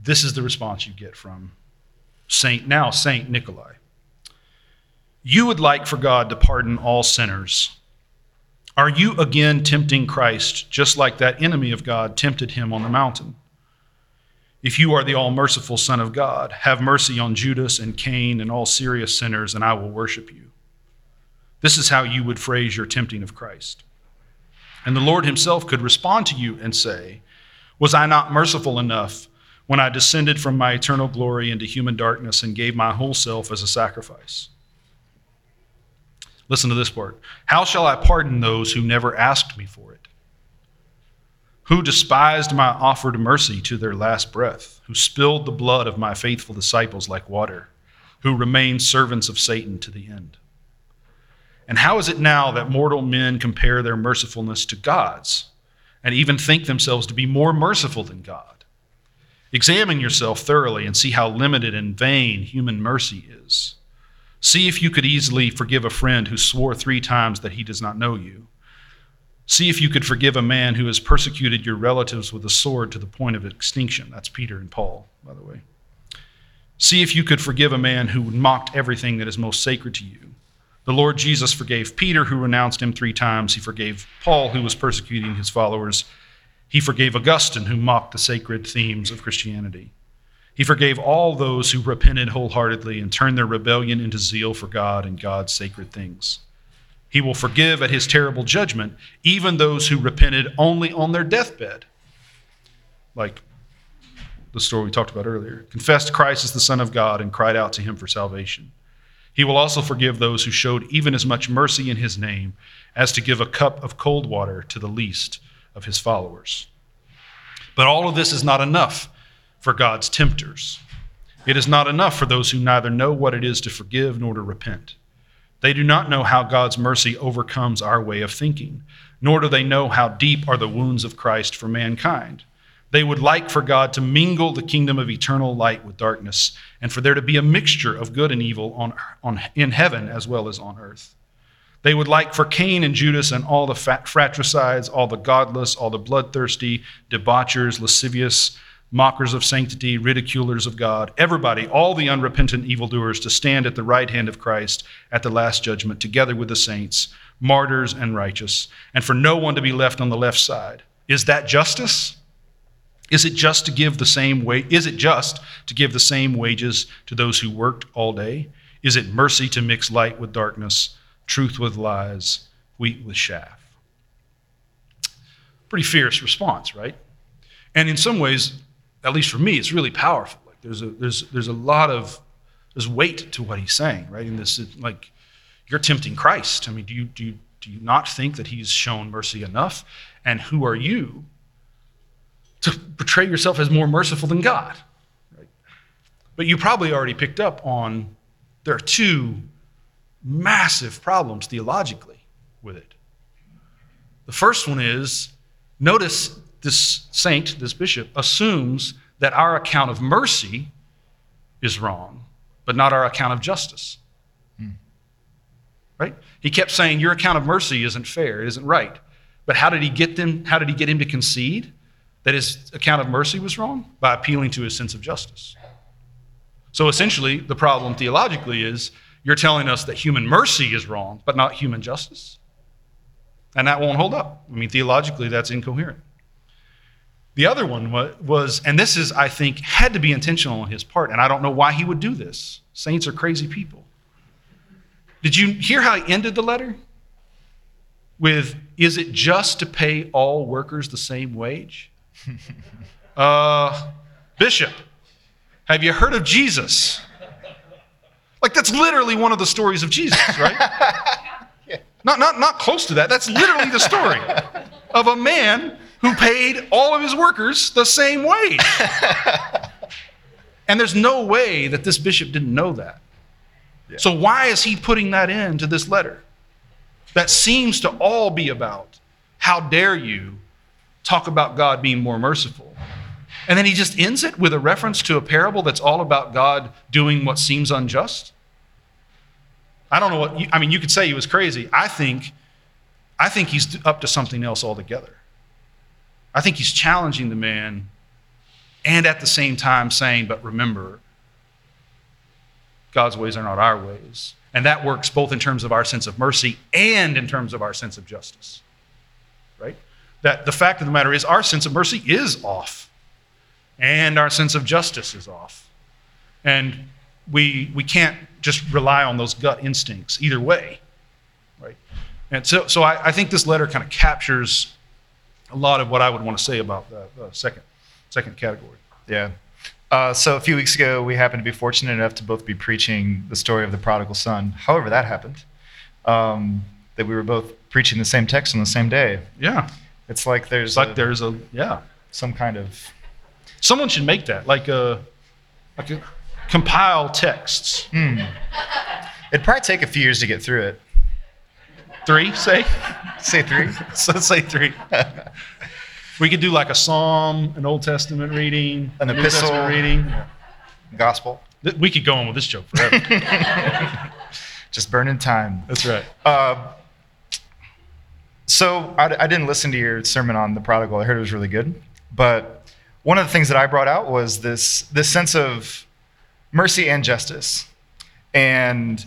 this is the response you get from Saint now Saint Nikolai. You would like for God to pardon all sinners are you again tempting Christ, just like that enemy of God tempted him on the mountain? If you are the all merciful Son of God, have mercy on Judas and Cain and all serious sinners, and I will worship you. This is how you would phrase your tempting of Christ. And the Lord himself could respond to you and say, Was I not merciful enough when I descended from my eternal glory into human darkness and gave my whole self as a sacrifice? Listen to this part. How shall I pardon those who never asked me for it? Who despised my offered mercy to their last breath, who spilled the blood of my faithful disciples like water, who remained servants of Satan to the end? And how is it now that mortal men compare their mercifulness to God's and even think themselves to be more merciful than God? Examine yourself thoroughly and see how limited and vain human mercy is. See if you could easily forgive a friend who swore three times that he does not know you. See if you could forgive a man who has persecuted your relatives with a sword to the point of extinction. That's Peter and Paul, by the way. See if you could forgive a man who mocked everything that is most sacred to you. The Lord Jesus forgave Peter, who renounced him three times. He forgave Paul, who was persecuting his followers. He forgave Augustine, who mocked the sacred themes of Christianity. He forgave all those who repented wholeheartedly and turned their rebellion into zeal for God and God's sacred things. He will forgive at his terrible judgment even those who repented only on their deathbed. Like the story we talked about earlier. Confessed Christ as the Son of God and cried out to him for salvation. He will also forgive those who showed even as much mercy in his name as to give a cup of cold water to the least of his followers. But all of this is not enough for God's tempters. It is not enough for those who neither know what it is to forgive nor to repent. They do not know how God's mercy overcomes our way of thinking, nor do they know how deep are the wounds of Christ for mankind. They would like for God to mingle the kingdom of eternal light with darkness, and for there to be a mixture of good and evil on, on, in heaven as well as on earth. They would like for Cain and Judas and all the fratricides, all the godless, all the bloodthirsty, debauchers, lascivious, mockers of sanctity, ridiculers of God, everybody, all the unrepentant evildoers, to stand at the right hand of Christ at the last judgment, together with the saints, martyrs and righteous, and for no one to be left on the left side. Is that justice? Is it just to give the same way? Is it just to give the same wages to those who worked all day? Is it mercy to mix light with darkness, truth with lies, wheat with chaff? Pretty fierce response, right? And in some ways, at least for me, it's really powerful. Like there's a there's there's a lot of there's weight to what he's saying, right? In this, like you're tempting Christ. I mean, do you do you, do you not think that he's shown mercy enough? And who are you to portray yourself as more merciful than God? Right? But you probably already picked up on there are two massive problems theologically with it. The first one is notice this saint, this bishop, assumes that our account of mercy is wrong, but not our account of justice. Hmm. Right? He kept saying, Your account of mercy isn't fair, it isn't right. But how did he get them? How did he get him to concede that his account of mercy was wrong? By appealing to his sense of justice. So essentially, the problem theologically is you're telling us that human mercy is wrong, but not human justice. And that won't hold up. I mean, theologically, that's incoherent. The other one was, and this is, I think, had to be intentional on his part, and I don't know why he would do this. Saints are crazy people. Did you hear how he ended the letter? With, is it just to pay all workers the same wage? [laughs] uh, Bishop, have you heard of Jesus? Like, that's literally one of the stories of Jesus, right? [laughs] yeah. not, not, not close to that. That's literally the story of a man who paid all of his workers the same wage. [laughs] and there's no way that this bishop didn't know that. Yeah. So, why is he putting that into this letter? That seems to all be about how dare you talk about God being more merciful. And then he just ends it with a reference to a parable that's all about God doing what seems unjust. I don't know what you, I mean. You could say he was crazy. I think, I think he's up to something else altogether. I think he's challenging the man, and at the same time saying, "But remember, God's ways are not our ways," and that works both in terms of our sense of mercy and in terms of our sense of justice. Right? That the fact of the matter is, our sense of mercy is off, and our sense of justice is off, and we we can't just rely on those gut instincts either way, right? And so, so I, I think this letter kind of captures a lot of what I would want to say about the, the second second category. Yeah. Uh, so a few weeks ago, we happened to be fortunate enough to both be preaching the story of the prodigal son. However, that happened. Um, that we were both preaching the same text on the same day. Yeah. It's like there's it's like a, there's a yeah some kind of someone should make that like a like a compile texts. Hmm. It'd probably take a few years to get through it. Three, say? say three? so say three. we could do like a psalm, an Old Testament reading, an epistle reading, gospel. We could go on with this joke forever. [laughs] Just burning time. That's right. Uh, so I, I didn't listen to your sermon on the prodigal. I heard it was really good, but one of the things that I brought out was this this sense of mercy and justice. And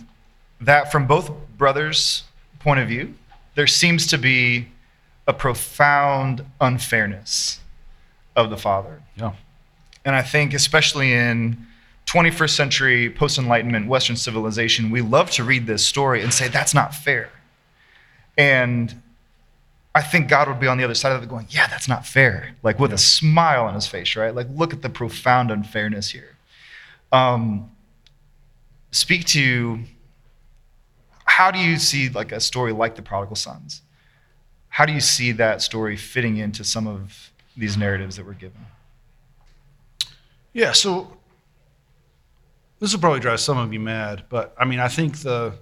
that from both brothers' point of view, there seems to be a profound unfairness of the Father. Yeah. And I think, especially in 21st century post Enlightenment Western civilization, we love to read this story and say, that's not fair. And I think God would be on the other side of it going, yeah, that's not fair. Like with yeah. a smile on his face, right? Like, look at the profound unfairness here. Um, speak to how do you see like a story like the prodigal sons? How do you see that story fitting into some of these narratives that we're given? Yeah, so this will probably drive some of you mad, but I mean, I think the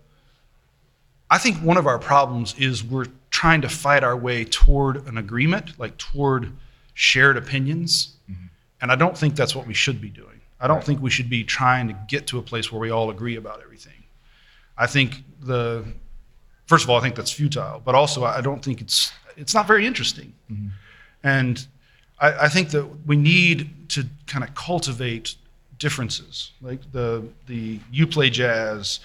I think one of our problems is we're trying to fight our way toward an agreement, like toward shared opinions. Mm-hmm. And I don't think that's what we should be doing. I don't right. think we should be trying to get to a place where we all agree about everything. I think the first of all, I think that's futile, but also I don't think it's it's not very interesting. Mm-hmm. And I, I, think that we need to kind of cultivate differences. Like the the you play jazz,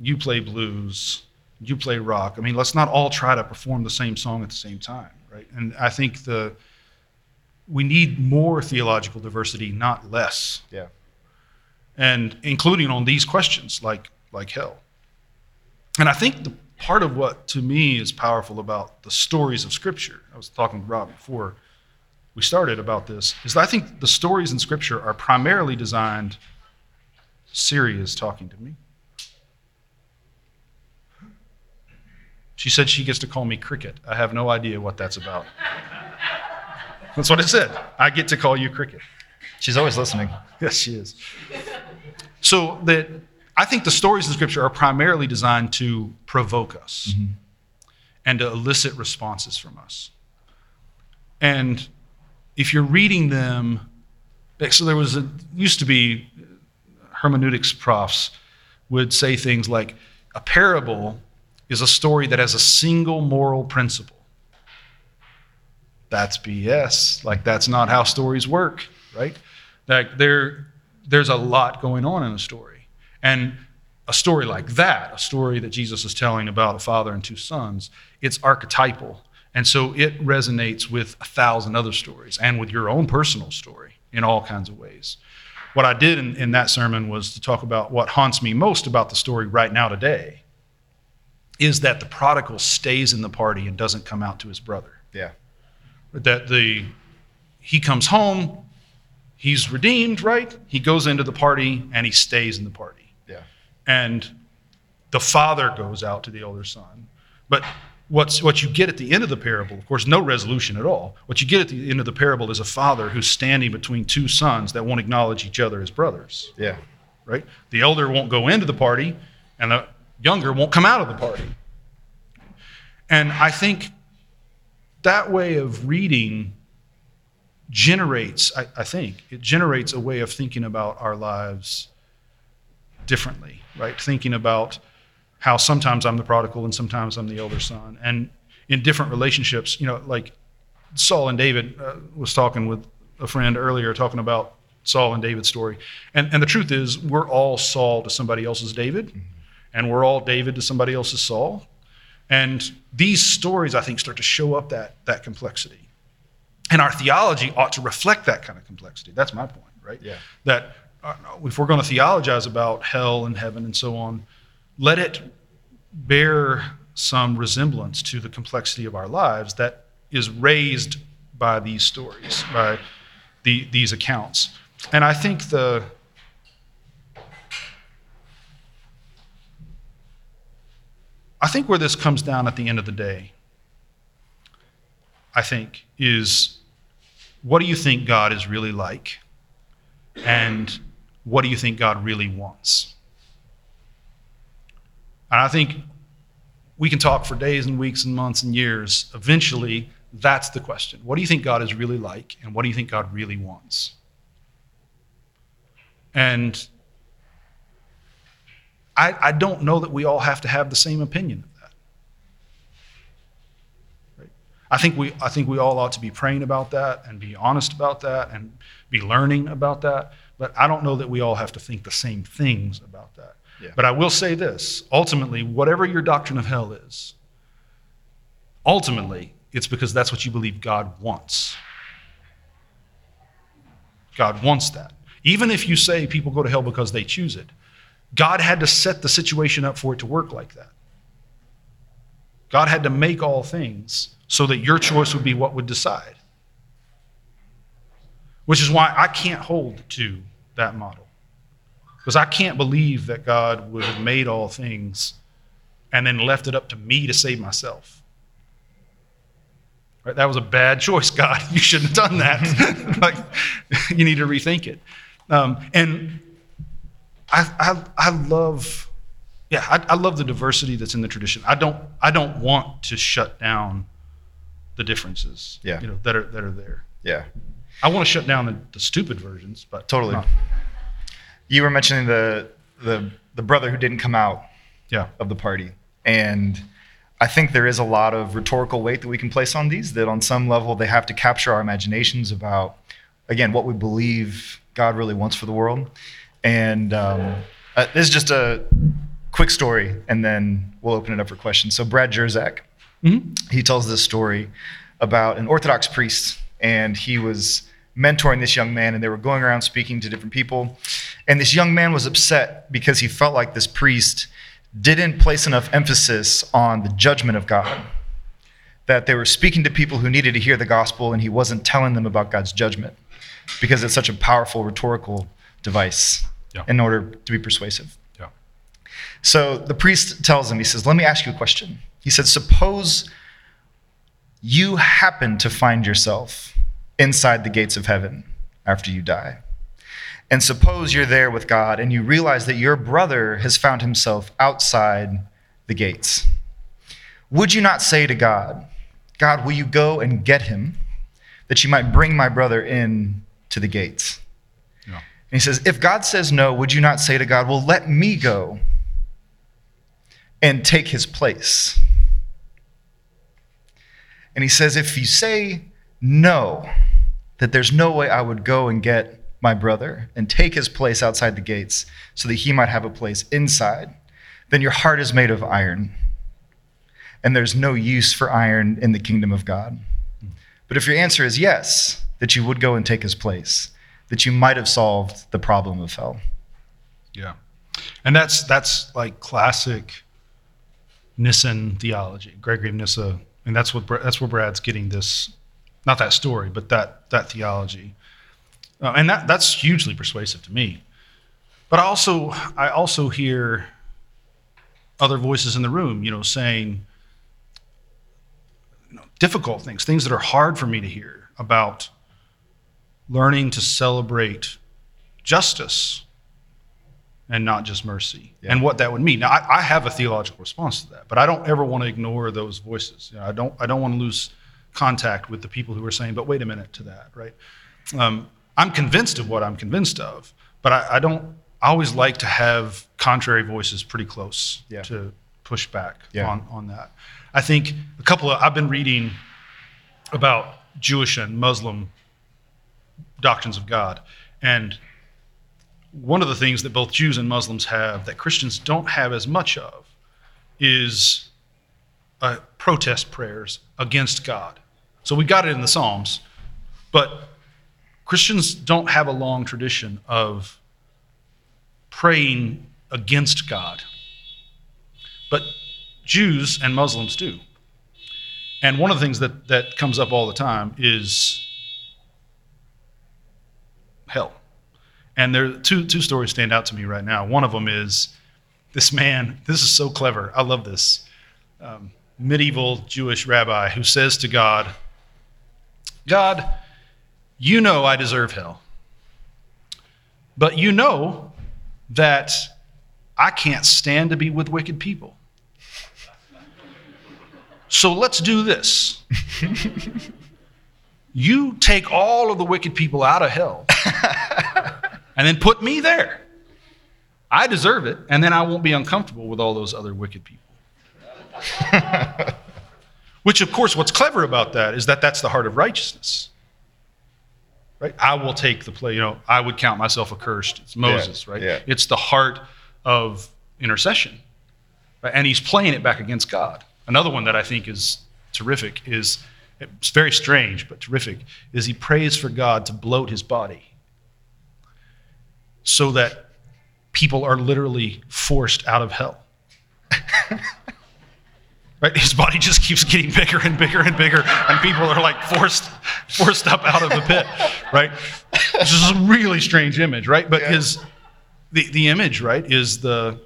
you play blues, you play rock. I mean, let's not all try to perform the same song at the same time, right? And I think the we need more theological diversity, not less. Yeah. And including on these questions like like hell. And I think the part of what to me is powerful about the stories of Scripture, I was talking to Rob before we started about this, is I think the stories in Scripture are primarily designed. Siri is talking to me. She said she gets to call me Cricket. I have no idea what that's about. That's what it said. I get to call you Cricket. She's always listening. Yes, she is. So that I think the stories in Scripture are primarily designed to provoke us mm-hmm. and to elicit responses from us. And if you're reading them, so there was a, used to be hermeneutics profs would say things like a parable is a story that has a single moral principle that's BS. Like that's not how stories work, right? Like there, there's a lot going on in a story, and a story like that, a story that Jesus is telling about a father and two sons, it's archetypal, and so it resonates with a thousand other stories and with your own personal story in all kinds of ways. What I did in, in that sermon was to talk about what haunts me most about the story right now today is that the prodigal stays in the party and doesn't come out to his brother. Yeah that the he comes home, he's redeemed, right? He goes into the party and he stays in the party. And the father goes out to the older son. But what's what you get at the end of the parable, of course, no resolution at all. What you get at the end of the parable is a father who's standing between two sons that won't acknowledge each other as brothers. Yeah. Right? The elder won't go into the party, and the younger won't come out of the party. And I think that way of reading generates, I, I, think, it generates a way of thinking about our lives differently, right? Thinking about how sometimes I'm the prodigal and sometimes I'm the elder son. And in different relationships, you know, like Saul and David uh, was talking with a friend earlier, talking about Saul and David's story. And, and the truth is, we're all Saul to somebody else's David, mm-hmm. and we're all David to somebody else's Saul. And these stories, I think, start to show up that, that complexity. And our theology ought to reflect that kind of complexity. That's my point, right? Yeah. That Uh, if we're going to theologize about hell and heaven and so on, let it bear some resemblance to the complexity of our lives that is raised by these stories, by the, these accounts. And I think the I think where this comes down at the end of the day, I think, is what do you think God is really like? And what do you think God really wants? And I think we can talk for days and weeks and months and years. Eventually, that's the question. What do you think God is really like, and what do you think God really wants? And I, I don't know that we all have to have the same opinion of that. Right? I think we I think we all ought to be praying about that and be honest about that and be learning about that. But I don't know that we all have to think the same things about that. Yeah. But I will say this ultimately, whatever your doctrine of hell is, ultimately, it's because that's what you believe God wants. God wants that. Even if you say people go to hell because they choose it, God had to set the situation up for it to work like that. God had to make all things so that your choice would be what would decide. Which is why I can't hold to that model. Because I can't believe that God would have made all things and then left it up to me to save myself. Right? That was a bad [laughs] choice, God. You shouldn't have done that. [laughs] like, [laughs] you need to rethink it. Um, and I, I, I love, yeah, I, I love the diversity that's in the tradition. I don't, I don't want to shut down the differences, yeah. you know, that are that are there. Yeah. I want to shut down the, the stupid versions, but totally. not. You were mentioning the the the brother who didn't come out Yeah. of the party, and I think there is a lot of rhetorical weight that we can place on these. That on some level they have to capture our imaginations about, again, what we believe God really wants for the world. And um, uh, this is just a quick story, and then we'll open it up for questions. So Brad Jersak, he tells this story about an Orthodox priest, and he was mentoring this young man, and they were going around speaking to different people. And this young man was upset because he felt like this priest didn't place enough emphasis on the judgment of God. That they were speaking to people who needed to hear the gospel, and he wasn't telling them about God's judgment because it's such a powerful rhetorical device Yeah. in order to be persuasive. Yeah. So the priest tells him, he says, Let me ask you a question. He said, Suppose you happen to find yourself inside the gates of heaven after you die. And suppose you're there with God and you realize that your brother has found himself outside the gates. Would you not say to God, God, will you go and get him that you might bring my brother in to the gates? Yeah. And he says, If God says no, would you not say to God, Well, let me go and take his place? And he says, If you say no, that there's no way I would go and get my brother and take his place outside the gates so that he might have a place inside, then your heart is made of iron. And there's no use for iron in the kingdom of God. But if your answer is yes, that you would go and take his place, that you might have solved the problem of hell. Yeah. And that's that's like classic Nyssen theology, Gregory of Nyssa, and that's what that's where Brad's getting this not that story, but that that theology, uh, and that that's hugely persuasive to me. But I also I also hear other voices in the room, you know, saying you know, difficult things, things that are hard for me to hear about learning to celebrate justice and not just mercy, Yeah. and what that would mean. Now, I, I have a theological response to that, but I don't ever want to ignore those voices. You know, I don't. I don't want to lose contact with the people who are saying, "But wait a minute," to that, right? Um, I'm convinced of what I'm convinced of, but I, I don't. I always like to have contrary voices pretty close Yeah. to push back Yeah. on on that. I think a couple of. I've been reading about Jewish and Muslim doctrines of God, and one of the things that both Jews and Muslims have that Christians don't have as much of is uh, protest prayers against God. So we got it in the Psalms, but Christians don't have a long tradition of praying against God. But Jews and Muslims do. And one of the things that, that comes up all the time is hell. And there two two stories stand out to me right now. One of them is this man. This is so clever. I love this um, medieval Jewish rabbi who says to God, "God, you know I deserve hell, but you know that I can't stand to be with wicked people. So let's do this." You take all of the wicked people out of hell and then put me there. I deserve it, and then I won't be uncomfortable with all those other wicked people. [laughs] Which, of course, what's clever about that is that that's the heart of righteousness. Right? I will take the play. You know, I would count myself accursed. It's Moses, right? yeah. It's the heart of intercession. Right? And he's playing it back against God. Another one that I think is terrific is it's very strange, but terrific, is he prays for God to bloat his body so that people are literally forced out of hell. [laughs] right? His body just keeps getting bigger and bigger and bigger, and people are like forced forced up out of the pit, right? This is a really strange image, right? But Yeah. his the, the image, right, is the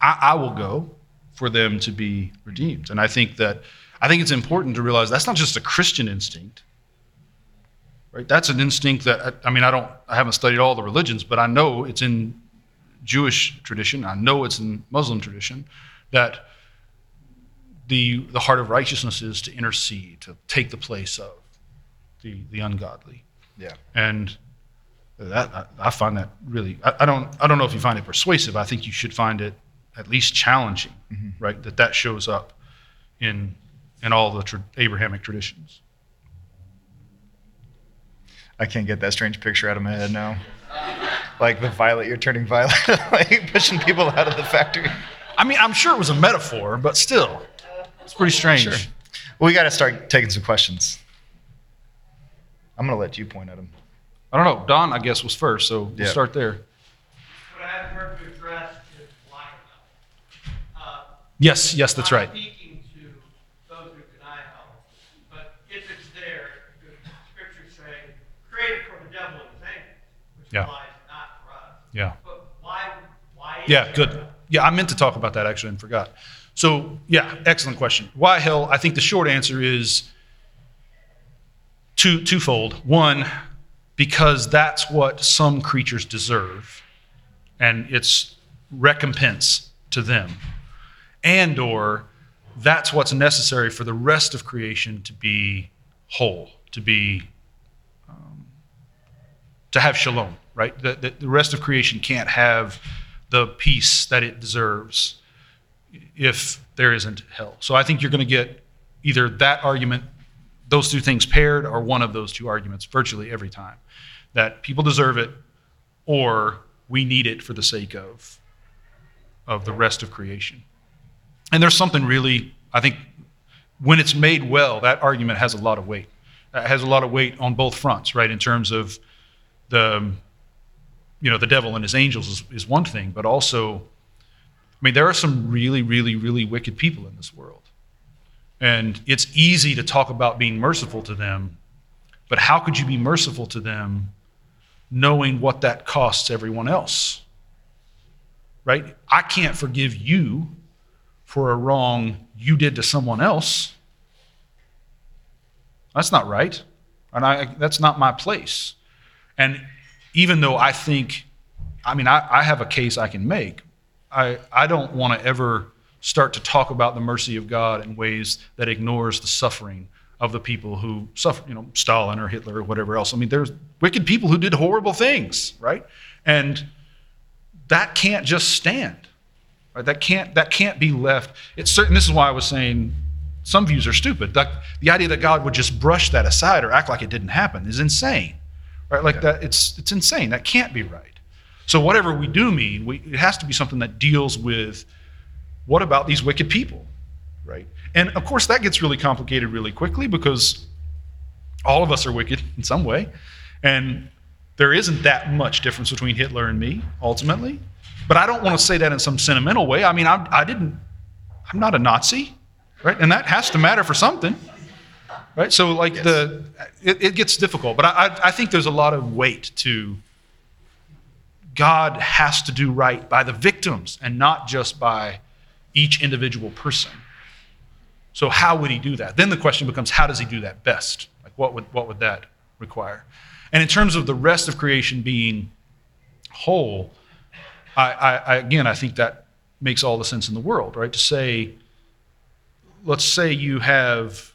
I, I will go for them to be redeemed. And I think that I think it's important to realize that's not just a Christian instinct. Right? That's an instinct that I, I mean I don't I haven't studied all the religions, but I know it's in Jewish tradition, I know it's in Muslim tradition that the the heart of righteousness is to intercede, to take the place of the the ungodly. Yeah. And that I, I find that really I, I don't I don't know if you find it persuasive. I think you should find it at least challenging, mm-hmm. right? That that shows up in in all the tra- Abrahamic traditions. I can't get that strange picture out of my head now. Like the violet, you're turning violet, [laughs] like pushing people out of the factory. I mean, I'm sure it was a metaphor, but still, it's pretty strange. Sure. Well, we got to start taking some questions. I'm going to let you point at them. I don't know. Don, I guess, was first, so we'll Yeah. start there. What I've heard address. Uh, Yes, yes, that's right. Speaking to those who deny hell, but if it's there, the scriptures say, created for the devil and his angels, which Yeah. not for us. Yeah. But why, why? is Yeah, good. Yeah, I meant to talk about that actually and forgot. So, yeah, excellent question. Why hell? I think the short answer is two twofold. One, because that's what some creatures deserve, and it's recompense to them, and or that's what's necessary for the rest of creation to be whole, to be um, to have shalom, right? The, the, the rest of creation can't have the peace that it deserves if there isn't hell. So I think you're going to get either that argument, those two things paired, or one of those two arguments virtually every time. That people deserve it, or we need it for the sake of, of the rest of creation. And there's something really, I think, when it's made well, that argument has a lot of weight. It has a lot of weight on both fronts, right? In terms of the, you know, the devil and his angels is, is one thing, but also, I mean, there are some really, really, really wicked people in this world. And it's easy to talk about being merciful to them, but how could you be merciful to them knowing what that costs everyone else? Right? I can't forgive you for a wrong you did to someone else. That's not right. And I, that's not my place. And even though I think, I mean, I, I have a case I can make, I, I don't want to ever start to talk about the mercy of God in ways that ignores the suffering of the people who suffer, you know, Stalin or Hitler or whatever else. I mean, there's wicked people who did horrible things, right? And that can't just stand. Right? That can't that can't be left. It's certain. This is why I was saying some views are stupid. That, the idea that God would just brush that aside or act like it didn't happen is insane. Right? Like that, it's it's insane. That can't be right. So whatever we do mean, we, it has to be something that deals with what about these wicked people, right? And of course, that gets really complicated really quickly because all of us are wicked [laughs] in some way, and there isn't that much difference between Hitler and me ultimately. But I don't want to say that in some sentimental way. I mean, I'm, I didn't. I'm not a Nazi, right? And that has to matter for something, right? So like yes. the, it, it, gets difficult. But I, I think there's a lot of weight to. God has to do right by the victims and not just by each individual person. So how would he do that? Then the question becomes, how does he do that best? Like what would what would that require? And in terms of the rest of creation being whole, I, I, again, I think that makes all the sense in the world, right? To say, let's say you have,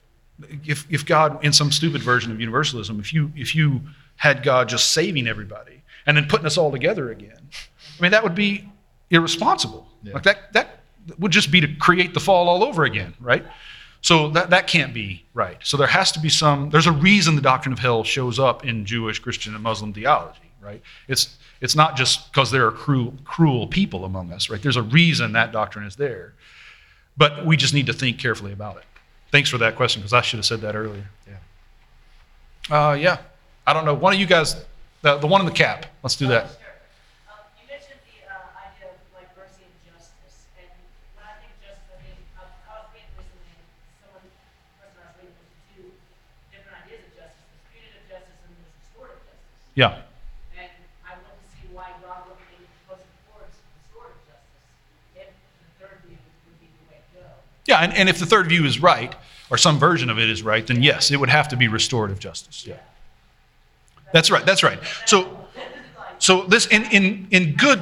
if, if God, in some stupid version of universalism, if you, if you had God just saving everybody and then putting us all together again, I mean, that would be irresponsible. Yeah. Like that, that would just be to create the fall all over again, right? So that, that can't be right. So there has to be some, there's a reason the doctrine of hell shows up in Jewish, Christian, and Muslim theology, right? It's, it's not just because there are cruel, cruel people among us, right? There's a reason that doctrine is there. But we just need to think carefully about it. Thanks for that question, because I should have said that earlier. Yeah. Uh, yeah. I don't know. One of you guys, the, the one in the cap. Let's do that. You mentioned the uh idea of like mercy and justice and I think just the the concept is something was our of justice, punitive justice, punitive justice in distributive justice. Yeah. And I want to see why God would be supposed towards restorative justice if the third view would be the way to go. Yeah, and, and if the third view is right, or some version of it is right, then yes, it would have to be restorative justice. Yeah. That's right. That's right. So, so this in in in good.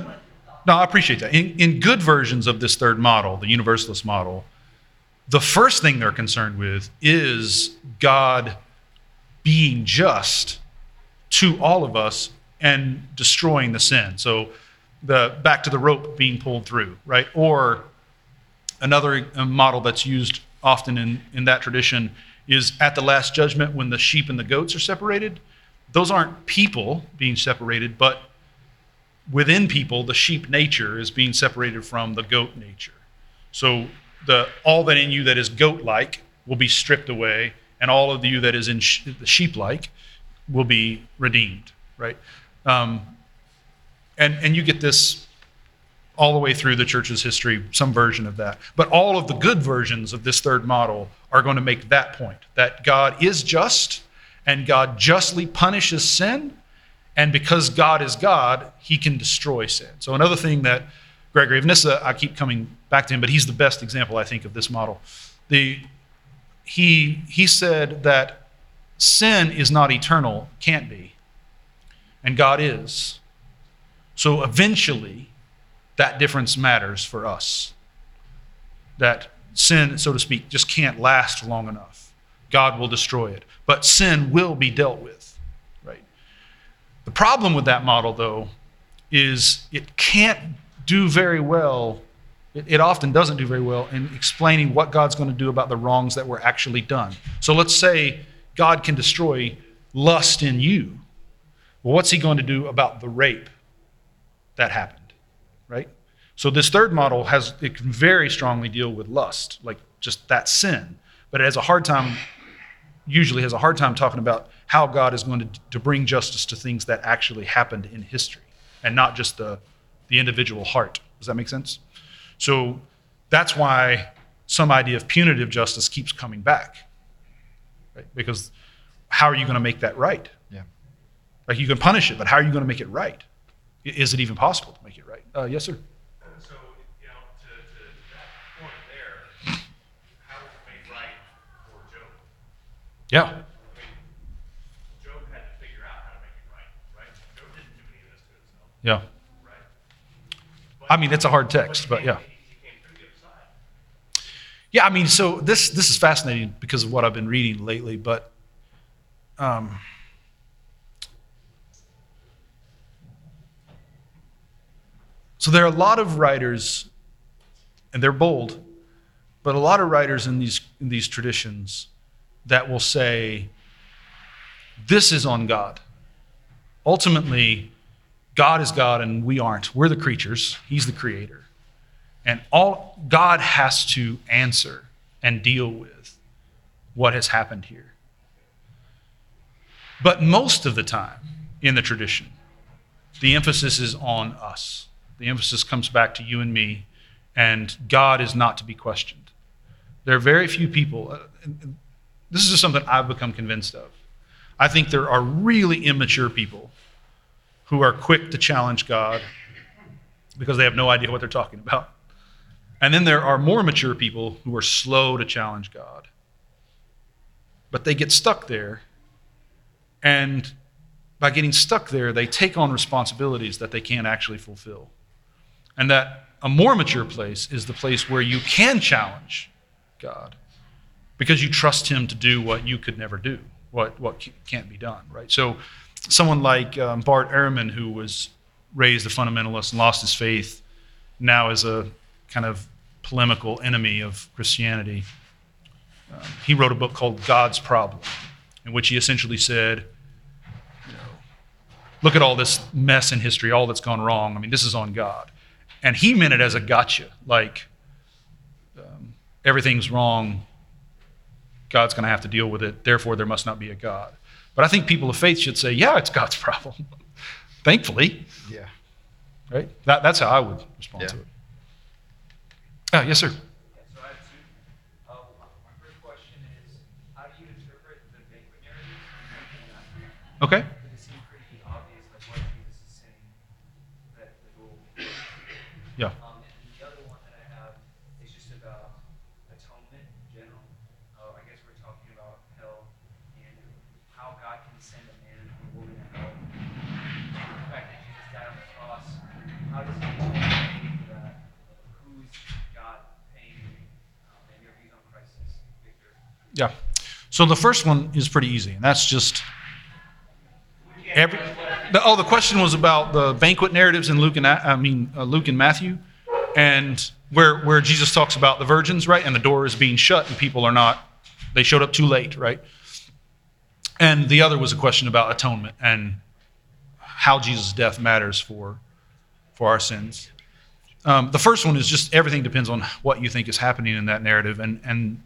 No, I appreciate that. In in good versions of this third model, the universalist model, the first thing they're concerned with is God being just to all of us and destroying the sin. So the back to the rope being pulled through, right? Or another uh, model that's used often in, in that tradition is at the last judgment when the sheep and the goats are separated. Those aren't people being separated, but within people, the sheep nature is being separated from the goat nature. So the all that in you that is goat-like will be stripped away, and all of you that is in sh- sheep-like will be redeemed, right? Um, and, and you get this all the way through the church's history, some version of that. But all of the good versions of this third model are going to make that point that God is just and God justly punishes sin. And because God is God, he can destroy sin. So, another thing that Gregory of Nyssa, I keep coming back to him, but he's the best example, I think, of this model. The, he, he said that sin is not eternal, can't be. And God is. So eventually, that difference matters for us. That sin, so to speak, just can't last long enough. God will destroy it. But sin will be dealt with, right? The problem with that model, though, is it can't do very well. It, often doesn't do very well in explaining what God's going to do about the wrongs that were actually done. So let's say God can destroy lust in you. Well, what's he going to do about the rape that happened? Right? So this third model has it can very strongly deal with lust, like just that sin, but it has a hard time usually has a hard time talking about how God is going to, to bring justice to things that actually happened in history and not just the, the individual heart. Does that make sense? So that's why some idea of punitive justice keeps coming back. Right? Because how are you going to make that right? Yeah. Like you can punish it, but how are you going to make it right? Is it even possible to make it right? Uh, yes, sir. So, you know, to, to that point there, how was it made right for Job? Yeah. I mean, Job had to figure out how to make it right, right? Job didn't do any of this to himself, Yeah. right? I mean, it's a hard text, but yeah. He, he came through the other side. Yeah, I mean, so this this is fascinating because of what I've been reading lately, but um, so there are a lot of writers, and they're bold, but a lot of writers in these in these traditions that will say, "This is on God." Ultimately, God is God, and we aren't. We're the creatures. He's the creator. And all God has to answer and deal with what has happened here. But most of the time in the tradition, the emphasis is on us. The emphasis comes back to you and me, and God is not to be questioned. There are very few people, uh, this is just something I've become convinced of. I think there are really immature people who are quick to challenge God because they have no idea what they're talking about. And then there are more mature people who are slow to challenge God. But they get stuck there. And by getting stuck there, they take on responsibilities that they can't actually fulfill. And that a more mature place is the place where you can challenge God because you trust Him to do what you could never do, what, what can't be done, right? So, someone like um, Bart Ehrman, who was raised a fundamentalist and lost his faith, now is a kind of polemical enemy of Christianity. Um, he wrote a book called God's Problem, in which he essentially said, you know, look at all this mess in history, all that's gone wrong. I mean, this is on God. And he meant it as a gotcha, like um, everything's wrong, God's going to have to deal with it, therefore there must not be a God. But I think people of faith should say, yeah, it's God's [laughs] problem. Thankfully, Yeah. right? That, that's how I would respond Yeah. to it. Uh, yes, sir. Yeah, so I have two. Uh, my first question is, how do you interpret the banquet narrative? Okay. Because it seems pretty obvious, like what Jesus is saying, that the door will be open. Yeah. Um, and then the other one that I have is just about atonement in general. Uh, I guess we're talking about hell and how God can send a man and a woman to hell. The fact that Jesus died on the cross, how does he explain that? Who's God paying? Um, and your views on Christus Victor? Yeah. So the first one is pretty easy, and that's just every. The, oh, the question was about the banquet narratives in Luke and I mean uh, Luke and Matthew, and where where Jesus talks about the virgins, right? And the door is being shut, and people are not. They showed up too late, right? And the other was a question about atonement and how Jesus' death matters for for our sins. Um, the first one is just everything depends on what you think is happening in that narrative, and and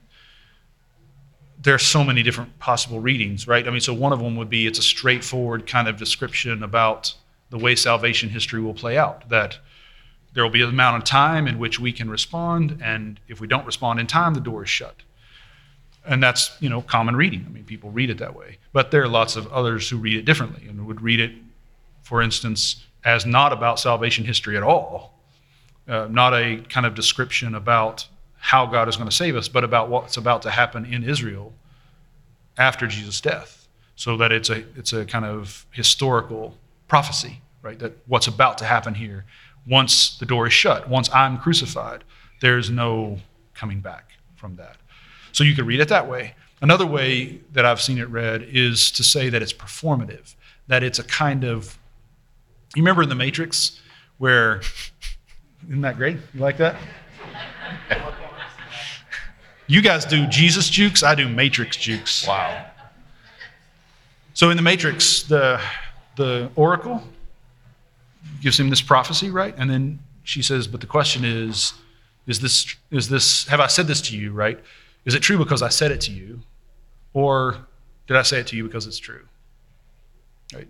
there are so many different possible readings, right? I mean, so one of them would be it's a straightforward kind of description about the way salvation history will play out. That there will be an amount of time in which we can respond, and if we don't respond in time, the door is shut. And that's you know common reading. I mean, people read it that way. But there are lots of others who read it differently and would read it, for instance, as not about salvation history at all, uh, not a kind of description about how God is going to save us, but about what's about to happen in Israel after Jesus' death. So that it's a it's a kind of historical prophecy, right? That what's about to happen here, once the door is shut, once I'm crucified, there's no coming back from that. So you could read it that way. Another way that I've seen it read is to say that it's performative, that it's a kind of you remember in the Matrix where [laughs] isn't that great? You like that? You guys do Jesus jukes, I do Matrix jukes. Wow. So in the Matrix, the the oracle gives him this prophecy, right? And then she says, "But the question is, is this is this have I said this to you, right? Is it true because I said it to you, or did I say it to you because it's true?" Right.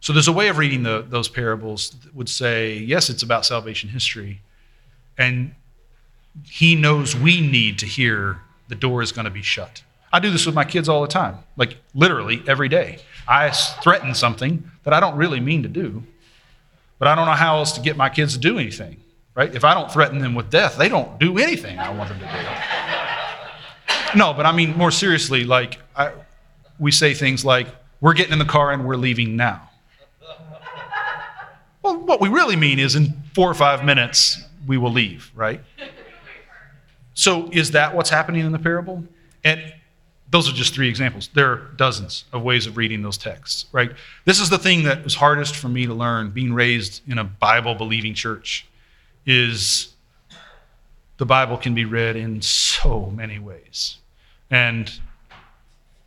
So there's a way of reading the, those parables that would say, yes, it's about salvation history, and he knows we need to hear the door is going to be shut. I do this with my kids all the time, like literally every day. I threaten something that I don't really mean to do, but I don't know how else to get my kids to do anything, right? If I don't threaten them with death, they don't do anything I want them to do. No, but I mean more seriously, like I, we say things like, "We're getting in the car and we're leaving now." Well, what we really mean is in four or five minutes we will leave, right? So is that what's happening in the parable? And those are just three examples. There are dozens of ways of reading those texts, right? This is the thing that was hardest for me to learn being raised in a Bible believing church is the Bible can be read in so many ways. And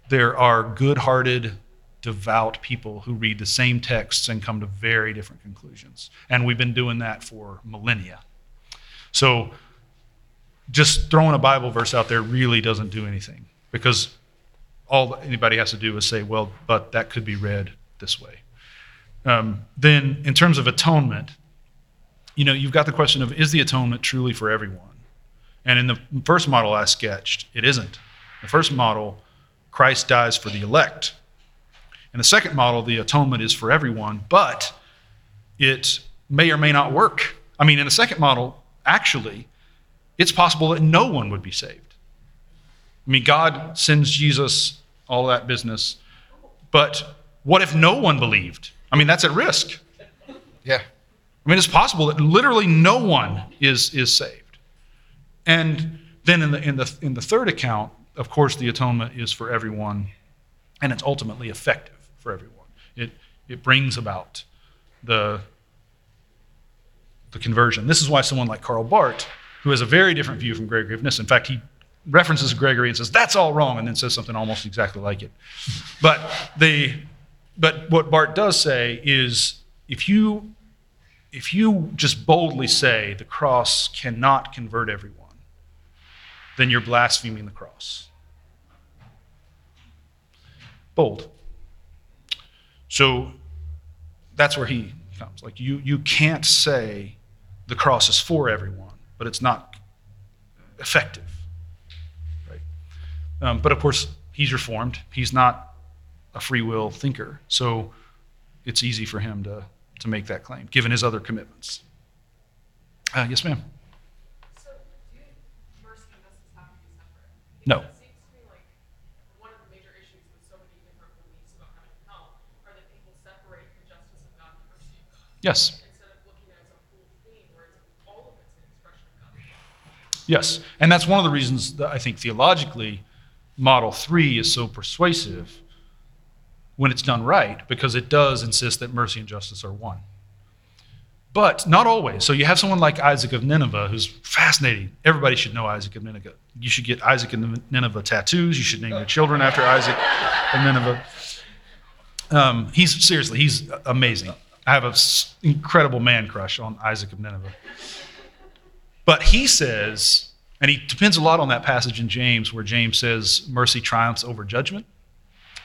there are good-hearted devout people who read the same texts and come to very different conclusions. And we've been doing that for millennia. So just throwing a Bible verse out there really doesn't do anything because all anybody has to do is say, well, but that could be read this way. Um, then, in terms of atonement, you know, you've got the question of is the atonement truly for everyone? And in the first model I sketched, it isn't. The first model, Christ dies for the elect. In the second model, the atonement is for everyone, but it may or may not work. I mean, in the second model, actually, it's possible that no one would be saved. I mean, God sends Jesus, all that business, but what if no one believed? I mean, that's at risk. Yeah. I mean, it's possible that literally no one is, is saved. And then in the, in, the, in the third account, of course, the atonement is for everyone, and it's ultimately effective for everyone. It, it brings about the, the conversion. This is why someone like Karl Barth, who has a very different view from Gregory of Nyssa, in fact, he references Gregory and says, that's all wrong, and then says something almost exactly like it. But, the, but what Barth does say is if you if you just boldly say the cross cannot convert everyone, then you're blaspheming the cross. Bold. So that's where he comes. Like you, you can't say the cross is for everyone, but it's not effective. Right? Um, but of course, he's reformed. He's not a free will thinker. So it's easy for him to to make that claim, given his other commitments. Uh, yes, ma'am. So, do mercy and justice have to be separate? No. Because Yes. And that's one of the reasons that I think theologically Model 3 is so persuasive when it's done right, because it does insist that mercy and justice are one. But not always. So you have someone like Isaac of Nineveh who's fascinating. Everybody should know Isaac of Nineveh. You should get Isaac of Nineveh tattoos. You should name your children after Isaac of Nineveh. Um, he's seriously, he's amazing. I have an incredible man crush on Isaac of Nineveh. But he says, and he depends a lot on that passage in James where James says mercy triumphs over judgment.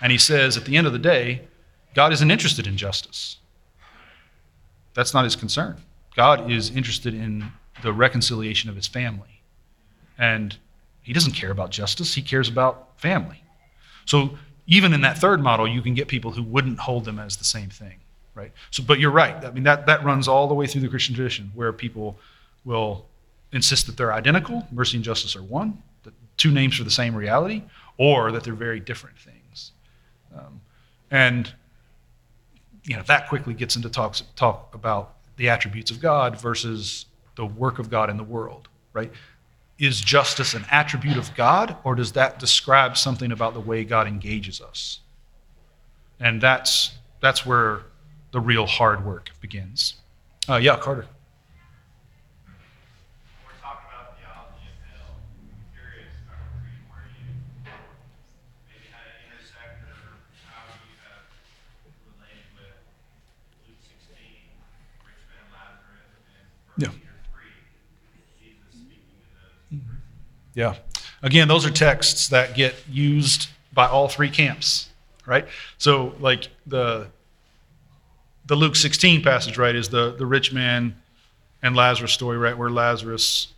And he says, at the end of the day, God isn't interested in justice. That's not his concern. God is interested in the reconciliation of his family. And he doesn't care about justice, he cares about family. So even in that third model, you can get people who wouldn't hold them as the same thing, right? So, but you're right. I mean, that, that runs all the way through the Christian tradition where people will insist that they're identical, mercy and justice are one, that two names for the same reality, or that they're very different things. Um, and you know that quickly gets into talks talk about the attributes of God versus the work of God in the world, right? Is justice an attribute of God, or does that describe something about the way God engages us? And that's that's where the real hard work begins. Uh, yeah, Carter. We're talking about theology of hell. I'm curious, Dr. Reed, where you maybe had an intersect or how you have related with Luke 16, rich man Lazarus, and Yeah. 1 Peter 3, Jesus speaking to those. Yeah. Again, those are texts that get used by all three camps, right? So, like the the Luke 16 passage, right, is the the rich man and Lazarus story, right, where Lazarus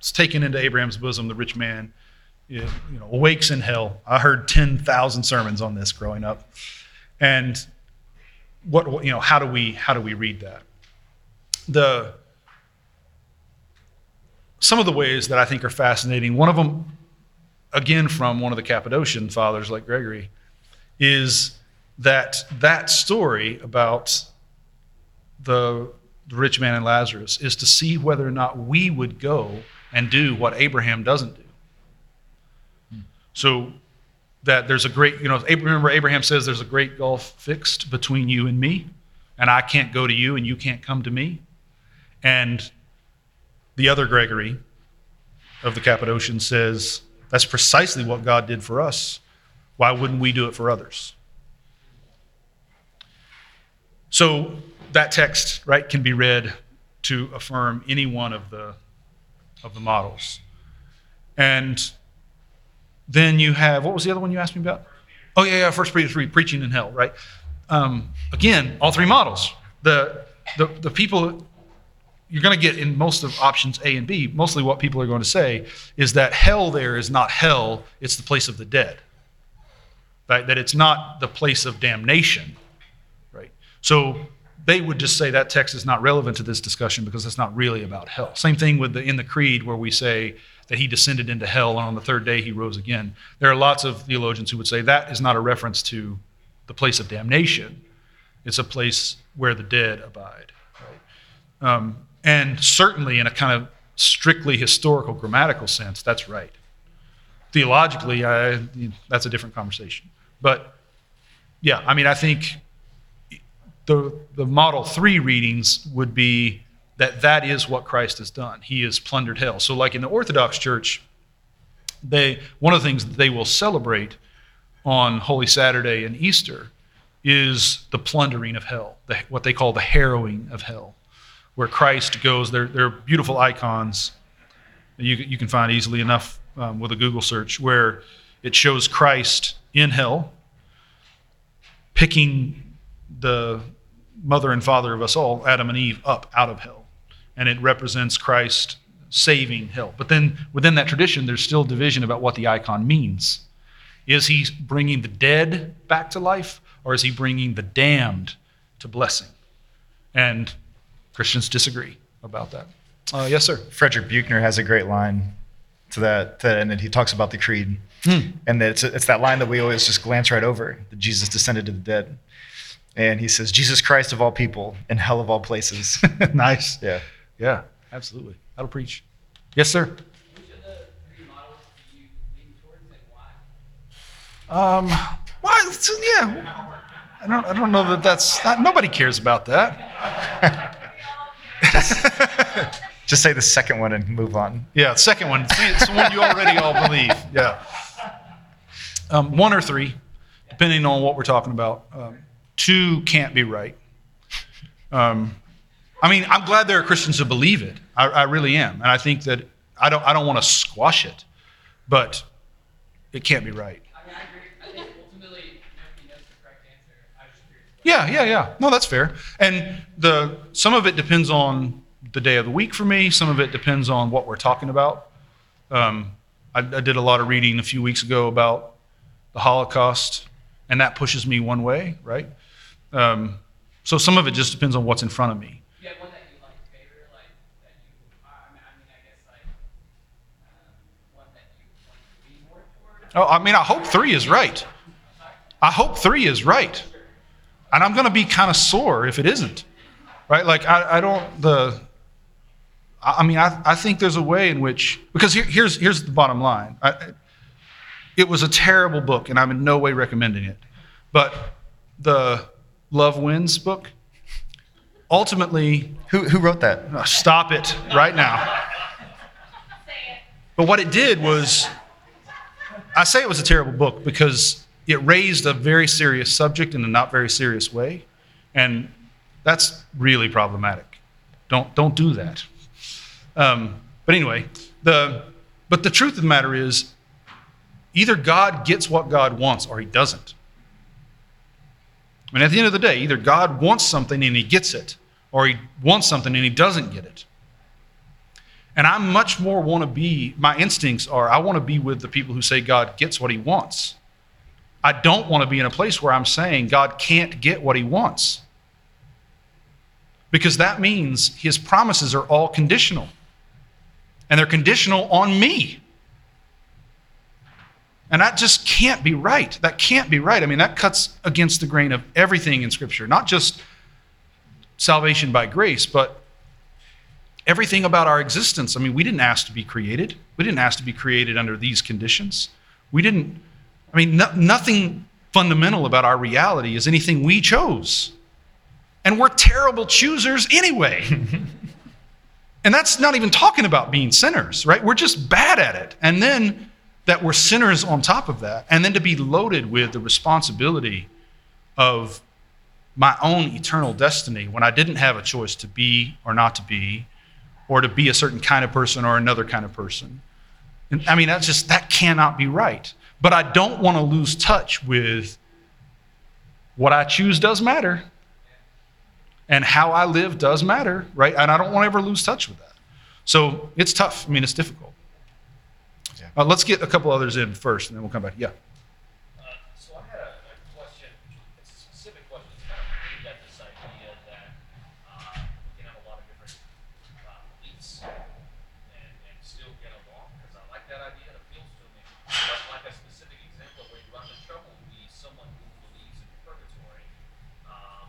is taken into Abraham's bosom, the rich man, you know, awakes in hell. I heard 10,000 sermons on this growing up. And what, you know, how do we, how do we read that? The, some of the ways that I think are fascinating, one of them, again, from one of the Cappadocian fathers like Gregory, is that that story about the, the rich man and Lazarus is to see whether or not we would go and do what Abraham doesn't do. So that there's a great, you know, remember Abraham says there's a great gulf fixed between you and me, and I can't go to you and you can't come to me. And the other Gregory of the Cappadocian says that's precisely what God did for us. Why wouldn't we do it for others? So that text, right, can be read to affirm any one of the of the models. And then you have what was the other one you asked me about? Oh yeah, yeah, First Peter three, preaching in hell, right? Um, again, all three models. The the the people you're going to get in most of options A and B. Mostly, what people are going to say is that hell there is not hell; it's the place of the dead. Right? That it's not the place of damnation. Right? So they would just say that text is not relevant to this discussion because it's not really about hell. Same thing with the in the creed where we say that he descended into hell and on the third day he rose again. There are lots of theologians who would say that is not a reference to the place of damnation. It's a place where the dead abide. Right? Um, and certainly in a kind of strictly historical grammatical sense, that's right. Theologically, I, that's a different conversation. But yeah, I mean, I think the, the Model 3 readings would be that that is what Christ has done. He has plundered hell. So, like in the Orthodox Church, they, one of the things that they will celebrate on Holy Saturday and Easter is the plundering of hell, the, what they call the harrowing of hell, where Christ goes. They're, they're beautiful icons you, you can find easily enough um, with a Google search where it shows Christ in hell, picking the mother and father of us all, Adam and Eve, up out of hell. And it represents Christ saving hell. But then within that tradition, there's still division about what the icon means. Is he bringing the dead back to life, or is he bringing the damned to blessing? And Christians disagree about that. Uh, yes, sir. Frederick Buechner has a great line to that, to that and he talks about the creed. And it's, it's that line that we always just glance right over that Jesus descended to the dead. And he says, Jesus Christ of all people in hell of all places. [laughs] nice. yeah. Yeah, absolutely. That'll preach. Yes, sir. Which of the three models do you lean towards and why? Um, well, yeah. I don't, I don't know that that's, not, nobody cares about that. [laughs] [laughs] Just say the second one and move on. Yeah, second one. It's the one you already all believe. Yeah. Um, one or three, depending on what we're talking about. Um, two can't be right. Um, I mean, I'm glad there are Christians who believe it. I, I really am, and I think that I don't. I don't want to squash it, but it can't be right. I mean, I agree. I think ultimately nobody knows the correct answer. I was just curious. Yeah, yeah, yeah. No, that's fair. And the some of it depends on the day of the week for me. Some of it depends on what we're talking about. Um, I, I did a lot of reading a few weeks ago about the Holocaust, and that pushes me one way, right? Um, so some of it just depends on what's in front of me. Do one that you like favor, like that you? I mean, I guess like um, one that you want to lean more toward. Oh, I mean, I hope three is right. I hope three is right. And I'm going to be kind of sore if it isn't. Right? Like, I, I don't, the, I mean, I, I think there's a way in which, because here, here's, here's the bottom line. I, it was a terrible book, and I'm in no way recommending it. But the Love Wins book, ultimately, Who, who wrote that? uh, stop it right now. But what it did was, I say it was a terrible book because it raised a very serious subject in a not very serious way, and that's really problematic. Don't don't do that. Um, but anyway, the but the truth of the matter is, either God gets what God wants or He doesn't. I mean, at the end of the day, either God wants something and He gets it, or He wants something and He doesn't get it. And I much more want to be, my instincts are, I want to be with the people who say God gets what he wants. I don't want to be in a place where I'm saying God can't get what he wants. Because that means his promises are all conditional. And they're conditional on me. And that just can't be right. That can't be right. I mean, that cuts against the grain of everything in Scripture, not just salvation by grace, but everything about our existence. I mean, we didn't ask to be created, we didn't ask to be created under these conditions. We didn't, I mean, no, nothing fundamental about our reality is anything we chose. And we're terrible choosers anyway. [laughs] and that's not even talking about being sinners, right? We're just bad at it. And then that we're sinners on top of that. And then to be loaded with the responsibility of my own eternal destiny when I didn't have a choice to be or not to be, or to be a certain kind of person or another kind of person. And, I mean, that's just, that cannot be right. But I don't want to lose touch with what I choose does matter. And how I live does matter, right? And I don't want to ever lose touch with that. So it's tough. I mean, it's difficult. Uh, let's get a couple others in first, and then we'll come back. Yeah. Uh, so I had a, a question, it's a specific question, it's kind of aimed at this idea that, uh, we can have a lot of different, uh, beliefs and, and still get along, because I like that idea, it appeals to me. But like a specific example where you run into trouble would be someone who believes in purgatory, um,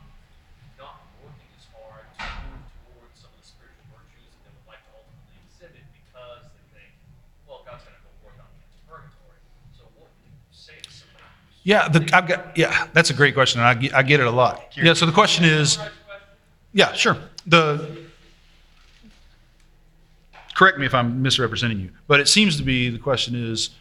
not working as hard to move towards some of the spiritual virtues that they would like to ultimately exhibit because they think, well, God's gonna go work on me into purgatory. So what would you say to somebody who's Yeah, the, I've got, yeah, that's a great question, and I get, I get it a lot. Yeah, so the question is, yeah, sure. The, correct me if I'm misrepresenting you, but it seems to be the question is,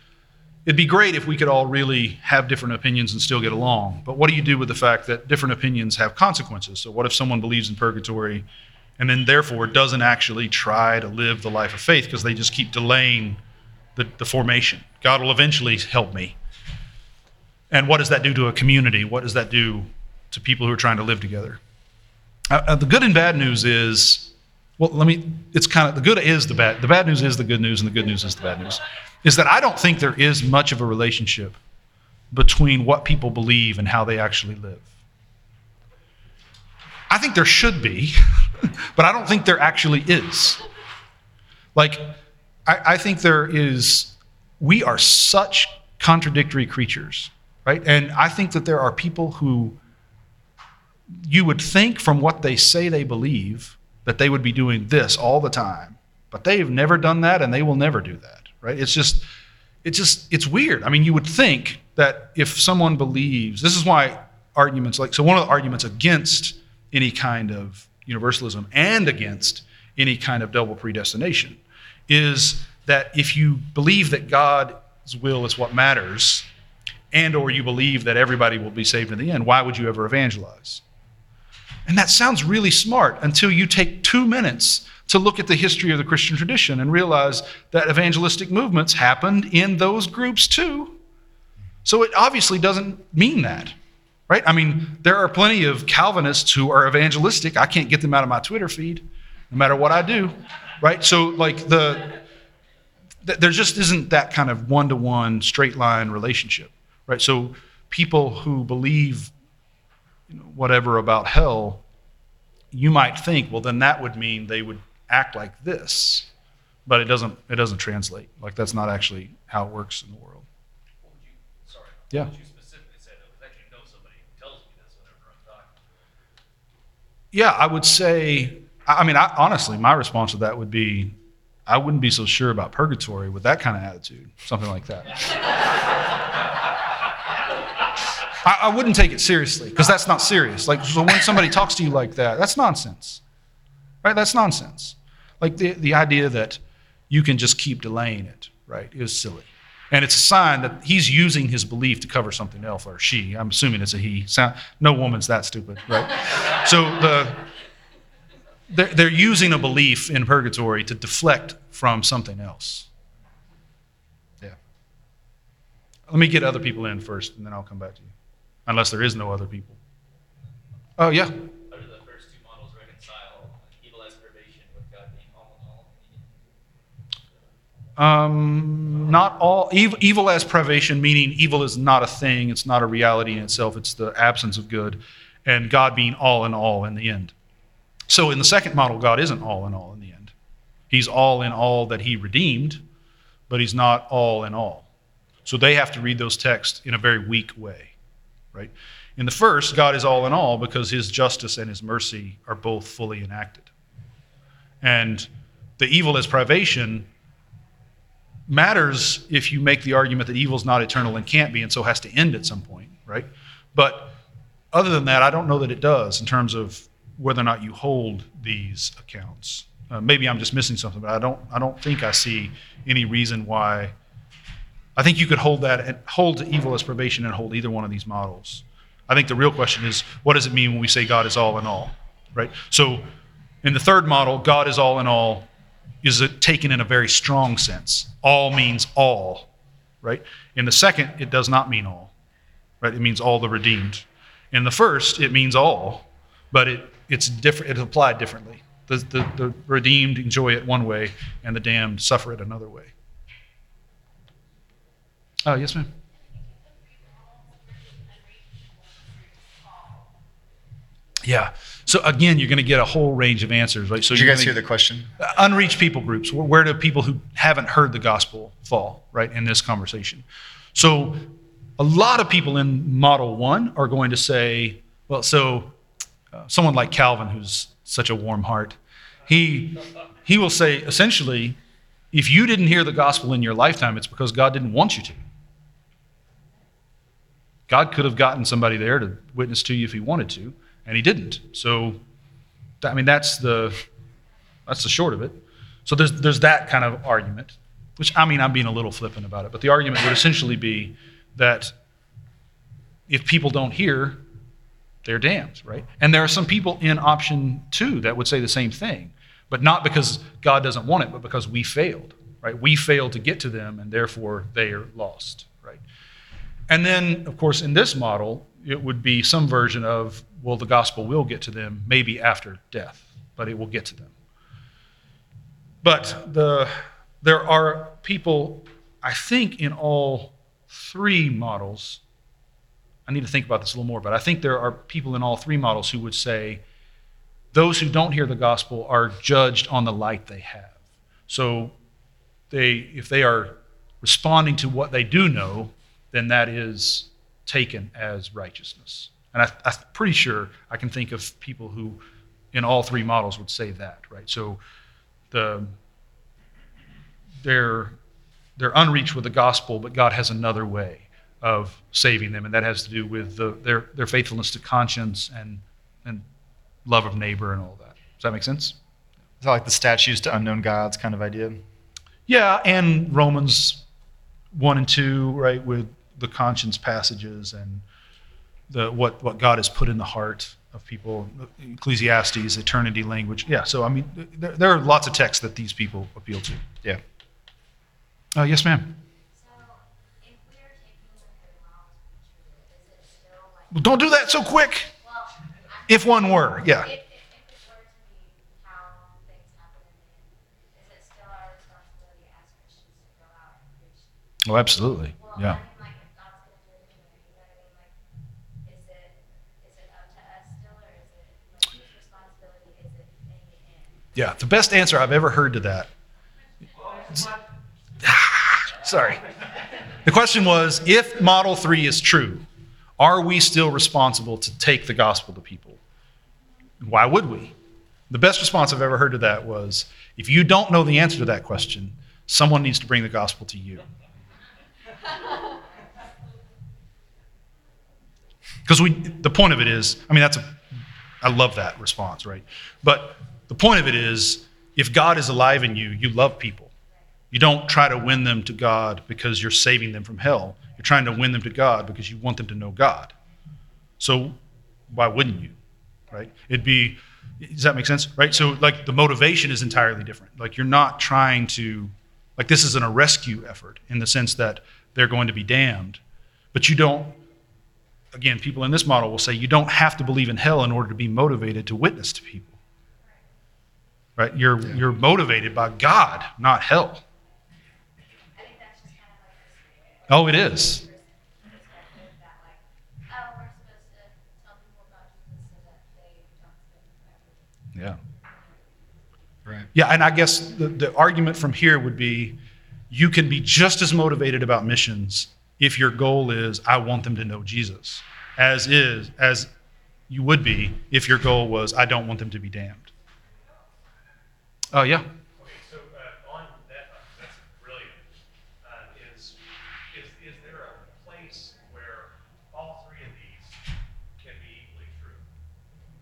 it'd be great if we could all really have different opinions and still get along. But what do you do with the fact that different opinions have consequences? So what if someone believes in purgatory and then therefore doesn't actually try to live the life of faith because they just keep delaying the, the formation? God will eventually help me. And what does that do to a community? What does that do to people who are trying to live together? Uh, uh, the good and bad news is, well, let me, it's kind of, the good is the bad, the bad news is the good news, and the good news is the bad news. Is that I don't think there is much of a relationship between what people believe and how they actually live. I think there should be, [laughs] but I don't think there actually is. Like, I, I think there is, we are such contradictory creatures, right? And I think that there are people who you would think from what they say they believe that they would be doing this all the time, but they've never done that and they will never do that, right? It's just, it's just, it's weird. I mean, you would think that if someone believes, this is why arguments like, so one of the arguments against any kind of universalism and against any kind of double predestination is that if you believe that God's will is what matters, and or you believe that everybody will be saved in the end, why would you ever evangelize? And that sounds really smart until you take two minutes to look at the history of the Christian tradition and realize that evangelistic movements happened in those groups too. So it obviously doesn't mean that, right? I mean, there are plenty of Calvinists who are evangelistic. I can't get them out of my Twitter feed, no matter what I do, right? So, like, the, there just isn't that kind of one to one straight line relationship, right? So, people who believe you know, whatever about hell, you might think, well, then that would mean they would act like this, but it doesn't. It doesn't translate. Like that's not actually how it works in the world. What would you, sorry, Yeah. what would you specifically say though? Because I actually know somebody who tells me this whenever I'm talking. Yeah, I would say. I I mean, I, honestly, my response to that would be, I wouldn't be so sure about purgatory with that kind of attitude, something like that. [laughs] I, I wouldn't take it seriously because that's not serious. Like, so when somebody [laughs] talks to you like that, that's nonsense, right? That's nonsense. Like the the idea that you can just keep delaying it, right, is silly. And it's a sign that he's using his belief to cover something else, or she. I'm assuming it's a he. No woman's that stupid, right? [laughs] so the they're, they're using a belief in purgatory to deflect from something else. Yeah. Let me get other people in first, and then I'll come back to you, unless there is no other people. Oh yeah. How do the first two models reconcile evil as privation with God being all in all? Um, not all evil, evil as privation, meaning evil is not a thing, it's not a reality in itself, it's the absence of good, and God being all in all in the end. So in the second model, God isn't all in all in the end. He's all in all that He redeemed, but He's not all in all. So they have to read those texts in a very weak way, right? In the first, God is all in all because His justice and His mercy are both fully enacted. And the evil as privation matters if you make the argument that evil is not eternal and can't be and so has to end at some point, right? But other than that, I don't know that it does in terms of whether or not you hold these accounts. Uh, maybe I'm just missing something, but I don't. I don't think I see any reason why. I think you could hold that and hold evil as privation and hold either one of these models. I think the real question is, what does it mean when we say God is all in all, right? So, in the third model, God is all in all is it taken in a very strong sense. All means all, right? In the second, it does not mean all, right? It means all the redeemed. In the first, it means all, but it, it's different. It's applied differently. The, the, the redeemed enjoy it one way, and the damned suffer it another way. Oh, yes, ma'am. Yeah. So again, you're going to get a whole range of answers, right? So Did you guys hear the question? unreached people groups where, do people who haven't heard the gospel fall right in this conversation so a lot of people in model one are going to say well so uh, someone like calvin who's such a warm heart he he will say essentially if you didn't hear the gospel in your lifetime it's because god didn't want you to god could have gotten somebody there to witness to you if he wanted to and he didn't so i mean that's the that's the short of it. So there's there's that kind of argument, which I mean I'm being a little flippant about it, but the argument would essentially be that if people don't hear, they're damned, right? And there are some people in option two that would say the same thing, but not because God doesn't want it, but because we failed, right? We failed to get to them, and therefore they are lost? And then, of course, in this model, it would be some version of, well, the gospel will get to them maybe after death, but it will get to them. But the, there are people, I think, in all three models. I need to think about this a little more, but I think there are people in all three models who would say those who don't hear the gospel are judged on the light they have. So they, if they are responding to what they do know, then that is taken as righteousness. And I, I'm pretty sure I can think of people who, in all three models, would say that, right? So the they're they're unreached with the gospel, but God has another way of saving them, and that has to do with the, their their faithfulness to conscience and and love of neighbor and all that. Does that make sense? Is that like the statues to unknown gods kind of idea? Yeah, and Romans one and two, right, with the conscience passages and the what what God has put in the heart of people, Ecclesiastes, eternity language. Yeah, so I mean, there, there are lots of texts that these people appeal to. Yeah. Uh, yes, ma'am. So, if we are taking the third model to be true, is it still like, Well, don't do that so quick. well, If one were, yeah. if, if, if were to be how things happen in the end, is it still our responsibility as Christians to go out and preach? Oh, absolutely. Well, Yeah. I mean, like, if God's gonna do it anyway, you know what I mean? Like, is it, is it up to us still, or is it, like, whose responsibility is it in the end? Yeah. The best answer I've ever heard to that. [sighs] Sorry. The question was if Model 3 is true, are we still responsible to take the gospel to people? Why would we? The best response I've ever heard to that was if you don't know the answer to that question, someone needs to bring the gospel to you. [laughs] Because we, the point of it is, I mean, that's a, I love that response, right? But the point of it is, if God is alive in you, you love people. You don't try to win them to God because you're saving them from hell. You're trying to win them to God because you want them to know God. So why wouldn't you? Right? It'd be, does that make sense? Right? So, like, the motivation is entirely different. Like, you're not trying to, like, this isn't a rescue effort in the sense that they're going to be damned. But you don't, again, people in this model will say you don't have to believe in hell in order to be motivated to witness to people. Right? You're, you're motivated by God, not hell. Oh, it is. perspective that like, oh, we're supposed to tell people about Jesus so that they don't spend forever. Yeah. Right. Yeah, and I guess the, the argument from here would be you can be just as motivated about missions if your goal is I want them to know Jesus, as is as you would be if your goal was I don't want them to be damned. Oh yeah. Okay, so uh, on that, uh, that's brilliant. Uh, is, is, is there a place where all three of these can be equally true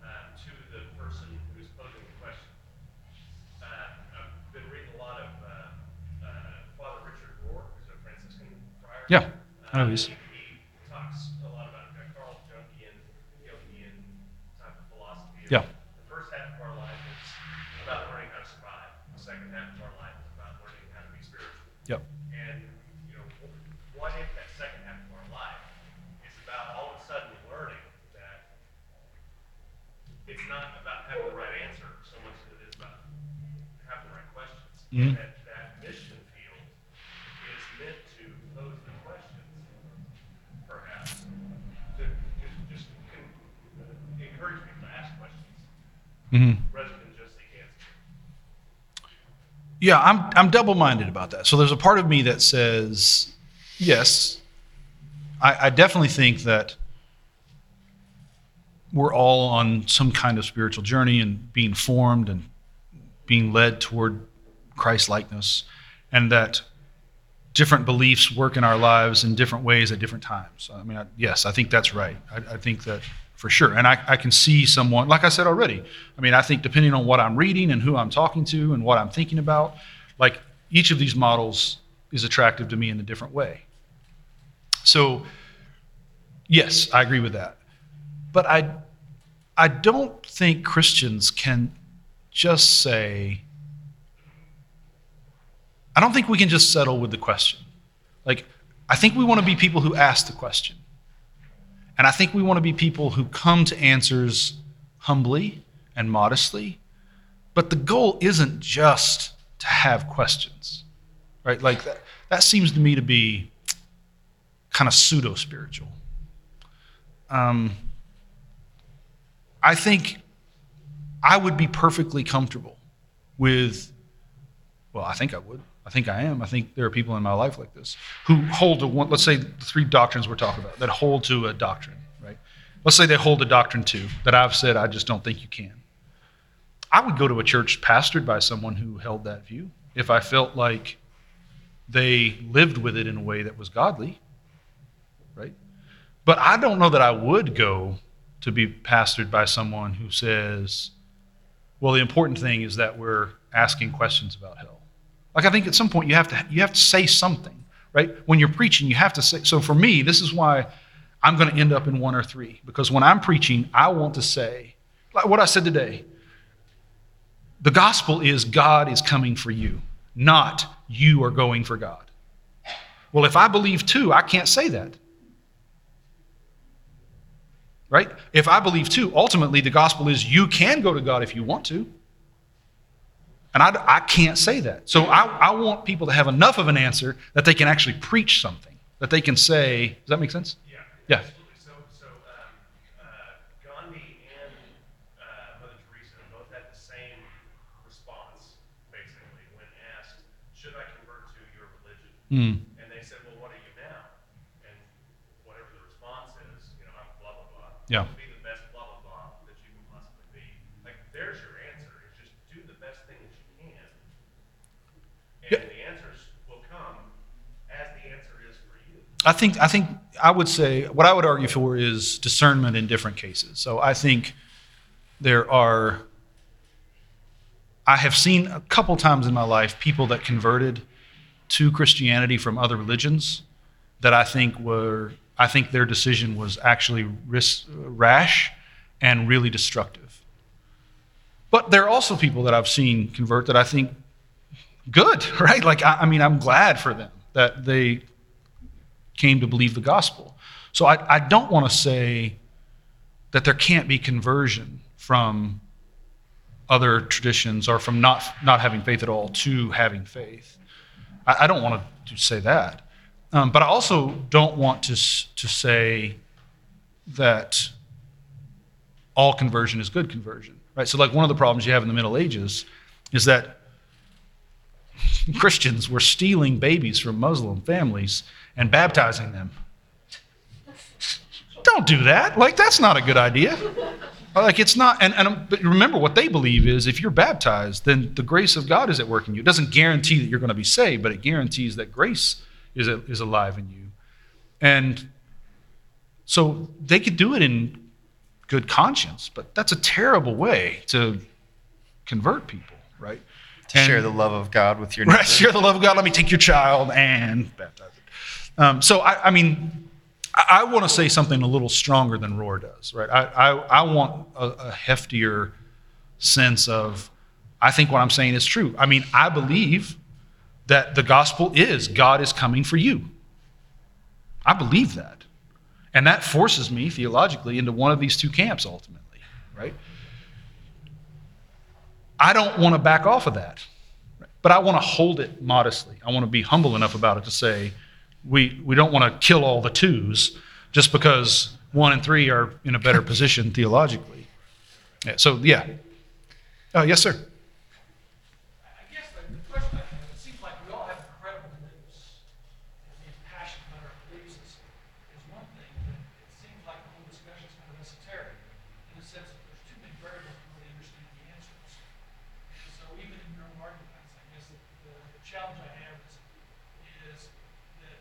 uh, to the person who's posing the question? Uh, I've been reading a lot of uh, uh, Father Richard Rohr, who's a Franciscan friar. Yeah, I know Uh, he's- he, he talks a lot about uh, Carl Jungian, Jungian type of philosophy. Yeah. The first half of our life is about learning how to survive. The second half of our life is about learning how to be spiritual. Yep. And, you know, wh- what if that second half of our life is about all of a sudden learning that it's not about having the right answer so much as it is about having the questions. Mhm. That, that mission field is meant to pose the questions, perhaps, to just, just con- encourage people to ask questions Mm-hmm. rather than just seek answers. Yeah, I'm I'm double minded about that. So there's a part of me that says, yes, I, I definitely think that we're all on some kind of spiritual journey and being formed and being led toward Christ likeness, and that different beliefs work in our lives in different ways at different times. I mean, I, yes, I think that's right. I, I think that for sure. And I, I can see someone, like I said already, I mean, I think depending on what I'm reading and who I'm talking to and what I'm thinking about, like each of these models is attractive to me in a different way. So, yes, I agree with that. But I, I don't think Christians can just say, I don't think we can just settle with the question. Like, I think we want to be people who ask the question. And I think we want to be people who come to answers humbly and modestly. But the goal isn't just to have questions, right? Like, that, that seems to me to be kind of pseudo spiritual. Um, I think I would be perfectly comfortable with, well, I think I would. I think I am. I think there are people in my life like this who hold to one, let's say the three doctrines we're talking about, that hold to a doctrine, right? Let's say they hold a doctrine to that I've said I just don't think you can. I would go to a church pastored by someone who held that view if I felt like they lived with it in a way that was godly, right? But I don't know that I would go to be pastored by someone who says, well, the important thing is that we're asking questions about hell. Like I think at some point you have to you have to say something, right? When you're preaching, you have to say. So for me, this is why I'm going to end up in one or three because when I'm preaching, I want to say like what I said today. The gospel is God is coming for you, not you are going for God. Well, if I believe two, I can't say that. Right? If I believe two, ultimately the gospel is you can go to God if you want to. And I, I can't say that. So I, I want people to have enough of an answer that they can actually preach something, that they can say, does that make sense? Yeah. Yeah. Absolutely. So, so um, uh, Gandhi and uh, Mother Teresa both had the same response, basically, when asked, "Should I convert to your religion?" Hmm. And they said, "Well, what are you now?" And whatever the response is, you know, I'm blah blah blah. Yeah. Be the best blah blah blah that you can possibly be. Like, there's your answer. It's just do the best thing that you can, and Yeah. the answers will come as the answer is for you. I think I think I would say what I would argue for is discernment in different cases. So I think there are I have seen a couple times in my life people that converted to Christianity from other religions that I think were I think their decision was actually rash and really destructive. But there are also people that I've seen convert that I think good, [laughs] right? Like I, I mean I'm glad for them that they came to believe the gospel. So I, I don't want to say that there can't be conversion from other traditions or from not, not having faith at all to having faith. I, I don't want to say that. Um, but I also don't want to, to say that all conversion is good conversion, right? So, like, one of the problems you have in the Middle Ages is that Christians were stealing babies from Muslim families and baptizing them. Don't do that. Like, that's not a good idea. Like, it's not, and, and remember what they believe is if you're baptized, then the grace of God is at work in you. It doesn't guarantee that you're going to be saved, but it guarantees that grace is, is alive in you. And so they could do it in good conscience, but that's a terrible way to convert people, right? To And- share the love of God with your neighbor. Right, share the love of God. Let me take your child and baptize it. Um, so, I, I mean, I, I want to say something a little stronger than Rohr does, right? I, I, I want a, a heftier sense of, I think what I'm saying is true. I mean, I believe that the gospel is God is coming for you. I believe that. And that forces me theologically into one of these two camps ultimately, right? I don't want to back off of that. But I want to hold it modestly. I want to be humble enough about it to say we, we don't want to kill all the twos just because one and three are in a better position theologically. Yeah, so, yeah. Uh, yes, sir. I guess the, the question I have, it seems like we all have incredible beliefs. And being passionate about our beliefs is, is one thing, but it seems like the whole discussion is kind of esoteric in the sense that there's too many variables to really understand the answers. And so even in your own arguments, I guess the, the, the challenge I have is, is that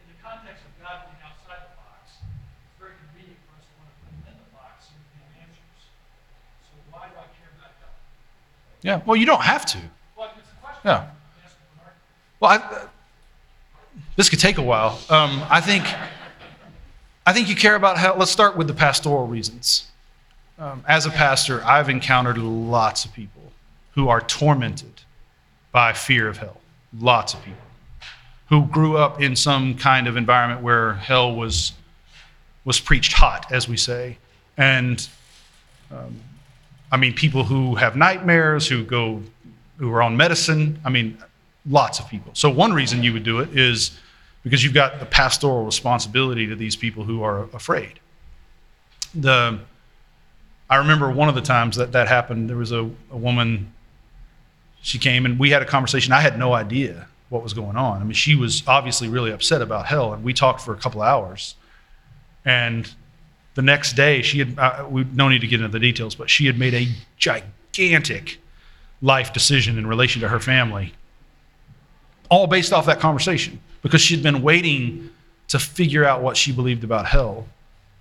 in the context of God being outside the box, it's very convenient for us to want to put him in the box and give answers. So why do I care about God? Yeah, well, you don't have to. Well, it's a question. Yeah. Well, I, this could take a while. Um, I think, I think you care about how. Let's start with the pastoral reasons. Um, as a pastor, I've encountered lots of people who are tormented by fear of hell. Lots of people who grew up in some kind of environment where hell was was preached hot, as we say, and um, I mean people who have nightmares, who go, who are on medicine. I mean, lots of people. So one reason you would do it is because you've got the pastoral responsibility to these people who are afraid. The I remember one of the times that that happened. There was a, a woman. She came and we had a conversation. I had no idea what was going on. I mean, she was obviously really upset about hell, and we talked for a couple hours. And the next day, she had. Uh, we no need to get into the details, but she had made a gigantic life decision in relation to her family all based off that conversation because she'd been waiting to figure out what she believed about hell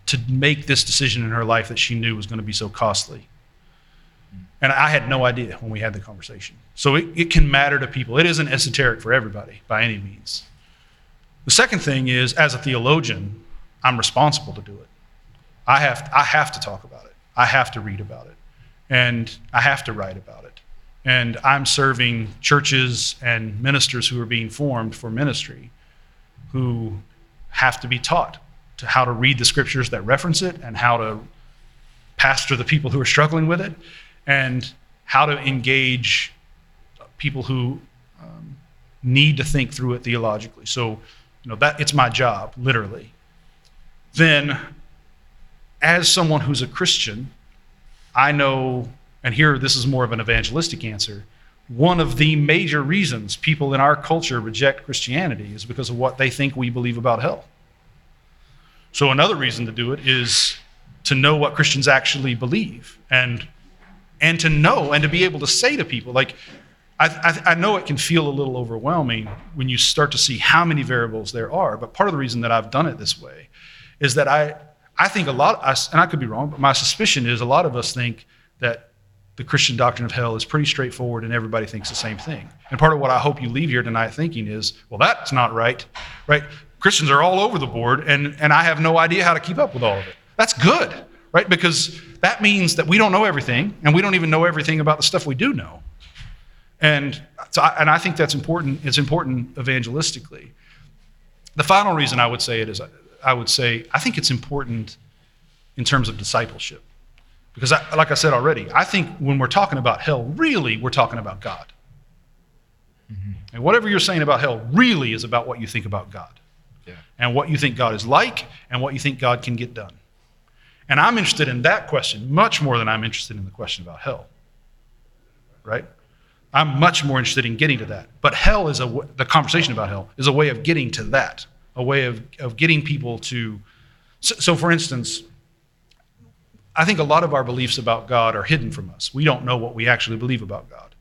to make this decision in her life that she knew was going to be so costly. And I had no idea when we had the conversation. So it, it can matter to people. It isn't esoteric for everybody by any means. The second thing is, as a theologian, I'm responsible to do it. I have, I have to talk about it. I have to read about it. And I have to write about it. And I'm serving churches and ministers who are being formed for ministry who have to be taught to how to read the scriptures that reference it and how to pastor the people who are struggling with it and how to engage people who um, need to think through it theologically. So, you know, that it's my job, literally. Then, as someone who's a Christian, I know, and here this is more of an evangelistic answer. One of the major reasons people in our culture reject Christianity is because of what they think we believe about hell. So, another reason to do it is to know what Christians actually believe and, and to know and to be able to say to people, like, I, I, I know it can feel a little overwhelming when you start to see how many variables there are, but part of the reason that I've done it this way is that I, I think a lot, us, and I could be wrong, but my suspicion is a lot of us think that the Christian doctrine of hell is pretty straightforward and everybody thinks the same thing. And part of what I hope you leave here tonight thinking is, well, that's not right, right? Christians are all over the board, and, and I have no idea how to keep up with all of it. That's good, right? Because that means that we don't know everything, and we don't even know everything about the stuff we do know. And, so I, and I think that's important. It's important evangelistically. The final reason I would say it is I would say I think it's important in terms of discipleship. Because, I, like I said already, I think when we're talking about hell, really, we're talking about God. Mm-hmm. And whatever you're saying about hell really is about what you think about God. Yeah. and what you think God is like and what you think God can get done. And I'm interested in that question much more than I'm interested in the question about hell. Right? I'm much more interested in getting to that. But hell is a w- the conversation about hell is a way of getting to that, a way of, of getting people to. So, so, for instance, I think a lot of our beliefs about God are hidden from us. We don't know what we actually believe about God.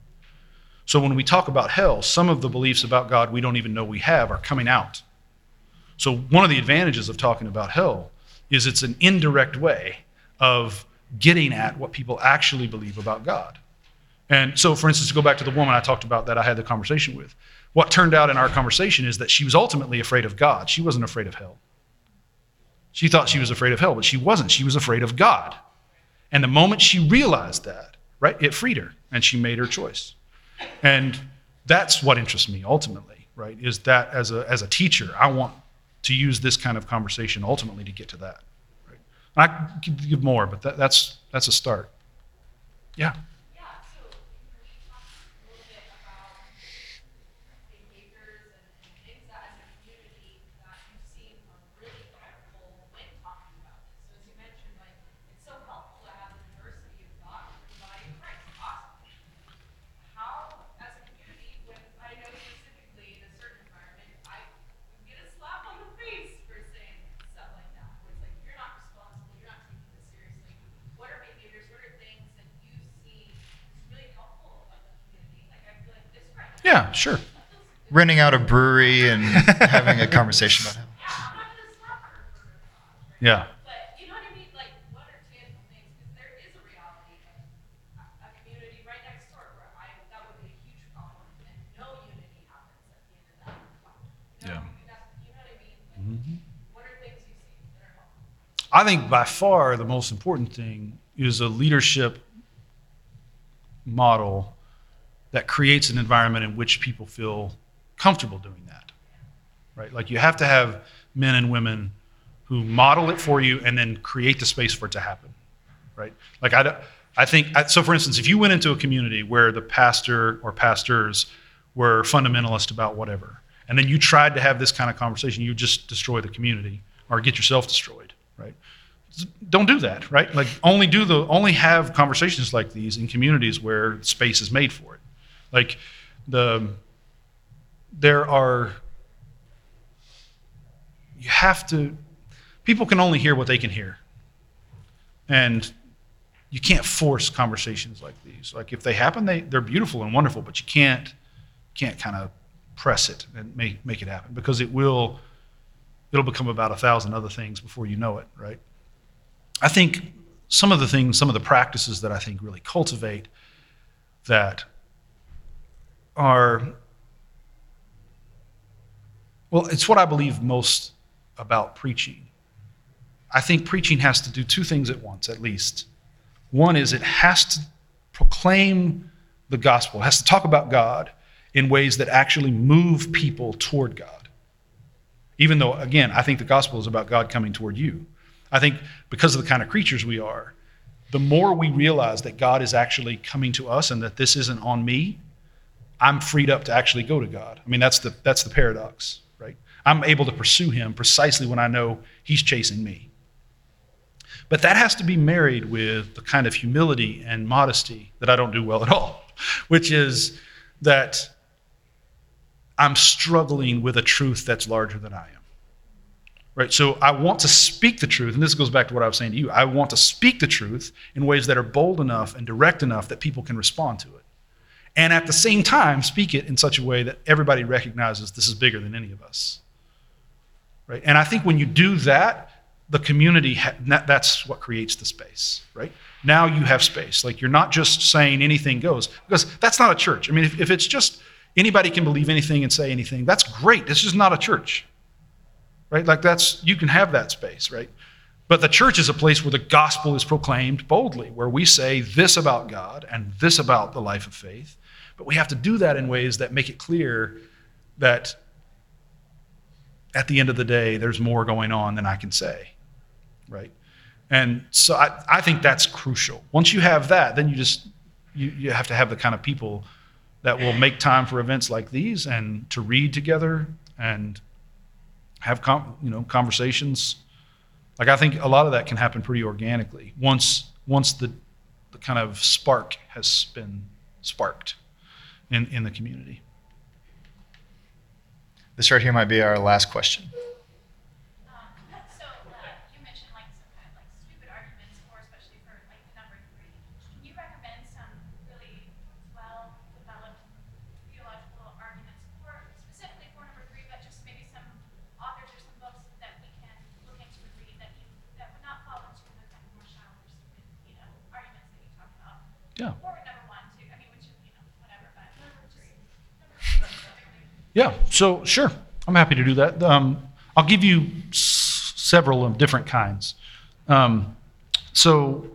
So when we talk about hell, some of the beliefs about God we don't even know we have are coming out. So one of the advantages of talking about hell is it's an indirect way of getting at what people actually believe about God. And so, for instance, to go back to the woman I talked about that I had the conversation with, what turned out in our conversation is that she was ultimately afraid of God. She wasn't afraid of hell. She thought she was afraid of hell, but she wasn't. She was afraid of God. And the moment she realized that, right, it freed her and she made her choice. And that's what interests me ultimately, right? Is that as a, as a teacher, I want to use this kind of conversation ultimately to get to that. Right? And I could give more, but that, that's, that's a start. Yeah. Yeah, so can you talk a little bit about behaviors and and things that as a community that you've seen are really helpful when talking about this? So as you mentioned, like, it's so helpful to have the diversity of thought in the body of Christ, awesome. How, as a community, when I know specifically in a certain environment, I would get a slap on the face for saying stuff like that, where it's like, you're not responsible, you're not taking this seriously. What are behaviors, what are things that you see is really helpful of the community? Like, I feel like this right now. Yeah, sure. Renting out a brewery and having a conversation about hell. Yeah, I'm not gonna slap her for her thoughts, right? Yeah. But you know what I mean? Like, what are tangible things? Because there is a reality of a, a community right next door where I that would be a huge problem, and no unity happens at the end of that. You know, Yeah. That's, you know what I mean? Like, What are things you see that are helpful? I think by far the most important thing is a leadership model that creates an environment in which people feel comfortable doing that. Right? Like you have to have men and women who model it for you and then create the space for it to happen. Right? Like I, I think so. For instance, if you went into a community where the pastor or pastors were fundamentalist about whatever, and then you tried to have this kind of conversation, you just destroy the community or get yourself destroyed. Right? don't do that, right? Like only do the only have conversations like these in communities where space is made for it. Like the there are you have to people can only hear what they can hear. And you can't force conversations like these. Like if they happen, they, they're beautiful and wonderful, but you can't can't kind of press it and make make it happen because it will it'll become about a thousand other things before you know it, right? I think some of the things, some of the practices that I think really cultivate that are, well, it's what I believe most about preaching. I think preaching has to do two things at once, at least. One is it has to proclaim the gospel, it has to talk about God in ways that actually move people toward God. Even though, again, I think the gospel is about God coming toward you. I think because of the kind of creatures we are, the more we realize that God is actually coming to us and that this isn't on me, I'm freed up to actually go to God. I mean, that's the, that's the paradox, right? I'm able to pursue Him precisely when I know He's chasing me. But that has to be married with the kind of humility and modesty that I don't do well at all, [laughs] which is that I'm struggling with a truth that's larger than I am. Right? So I want to speak the truth, and this goes back to what I was saying to you. I want to speak the truth in ways that are bold enough and direct enough that people can respond to it. And at the same time, speak it in such a way that everybody recognizes this is bigger than any of us. Right? And I think when you do that, the community ha- that's what creates the space, right? Now you have space. Like you're not just saying anything goes, because that's not a church. I mean, if, if it's just anybody can believe anything and say anything, that's great. This is not a church, right? Like that's, you can have that space, right? But the church is a place where the gospel is proclaimed boldly, where we say this about God and this about the life of faith. But we have to do that in ways that make it clear that at the end of the day, there's more going on than I can say, right? And so I, I think that's crucial. Once you have that, then you just you, you have to have the kind of people that will make time for events like these and to read together and have com- you know conversations. Like I think a lot of that can happen pretty organically once once the the kind of spark has been sparked in in the community. This right here might be our last question. Um, so, uh, you mentioned like some kind of like stupid arguments, or especially for like the number three. Can you recommend some really well developed theological arguments for specifically for number three, but just maybe some authors or some books that we can look into and read that you that would not fall into the kind of more shallow or stupid, you know, arguments that you talk about. Yeah. Or number one too. I mean, which is you know whatever, but number three. Number three specifically. Yeah, so sure, I'm happy to do that. Um, I'll give you s- several of different kinds. Um, so,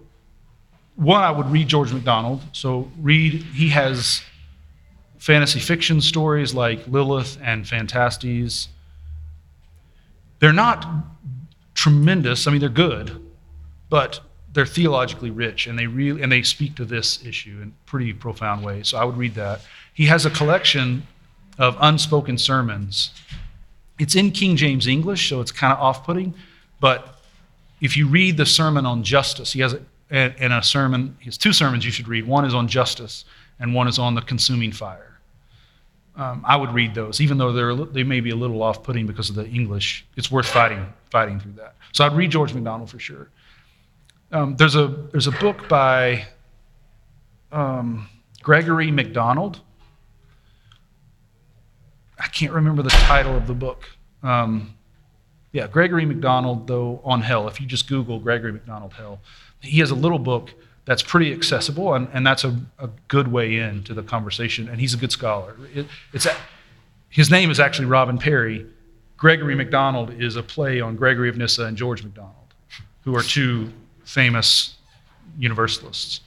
one, I would read George MacDonald. So, read, he has fantasy fiction stories like Lilith and Phantastes. They're not tremendous, I mean, they're good, but they're theologically rich and they really and they speak to this issue in pretty profound ways. So I would read that. He has a collection of unspoken sermons. It's in King James English, so it's kind of off-putting, but if you read the sermon on justice, he has a, and a sermon, he has two sermons you should read. One is on justice, and one is on the consuming fire. Um, I would read those, even though they're they may be a little off-putting because of the English. It's worth fighting fighting through that. So I'd read George MacDonald for sure. Um, there's a there's a book by um, Gregory MacDonald. I can't remember the title of the book. Um, yeah, Gregory MacDonald, though, on hell. If you just Google Gregory MacDonald hell, he has a little book that's pretty accessible, and, and that's a, a good way into the conversation. And he's a good scholar. It, it's a, his name is actually Robin Parry. Gregory MacDonald is a play on Gregory of Nyssa and George MacDonald, who are two famous universalists.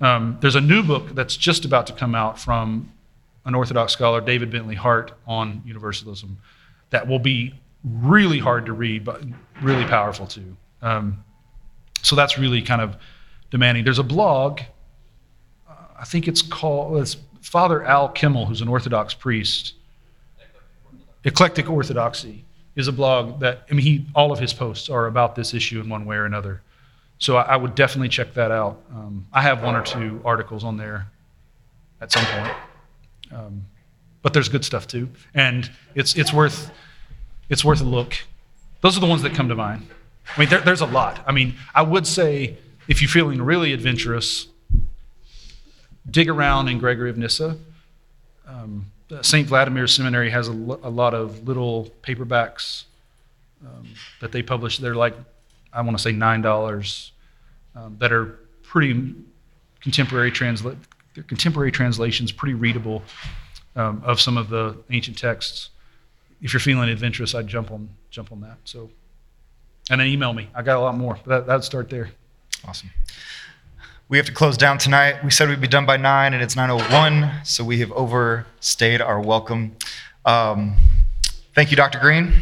Um, there's a new book that's just about to come out from an Orthodox scholar, David Bentley Hart, on universalism that will be really hard to read, but really powerful too. Um, so that's really kind of demanding. There's a blog, uh, I think it's called, it's Father Al Kimel, who's an Orthodox priest. Eclectic Orthodoxy is a blog that, I mean, he, all of his posts are about this issue in one way or another. So I, I would definitely check that out. Um, I have one or two articles on there at some point. Um, but there's good stuff too, and it's it's worth it's worth a look. Those are the ones that come to mind. I mean, there, there's a lot. I mean, I would say if you're feeling really adventurous, dig around in Gregory of Nyssa. Um, St. Vladimir Seminary has a, lo- a lot of little paperbacks um, that they publish. They're like, I want to say $9 um, that are pretty contemporary transla- they're contemporary translations, pretty readable um, of some of the ancient texts. If you're feeling adventurous, I'd jump on jump on that. So, and then email me. I got a lot more. But that, that'd start there. Awesome. We have to close down tonight. We said we'd be done by nine, and it's 9:01, so we have overstayed our welcome. Um, thank you, Dr. Green.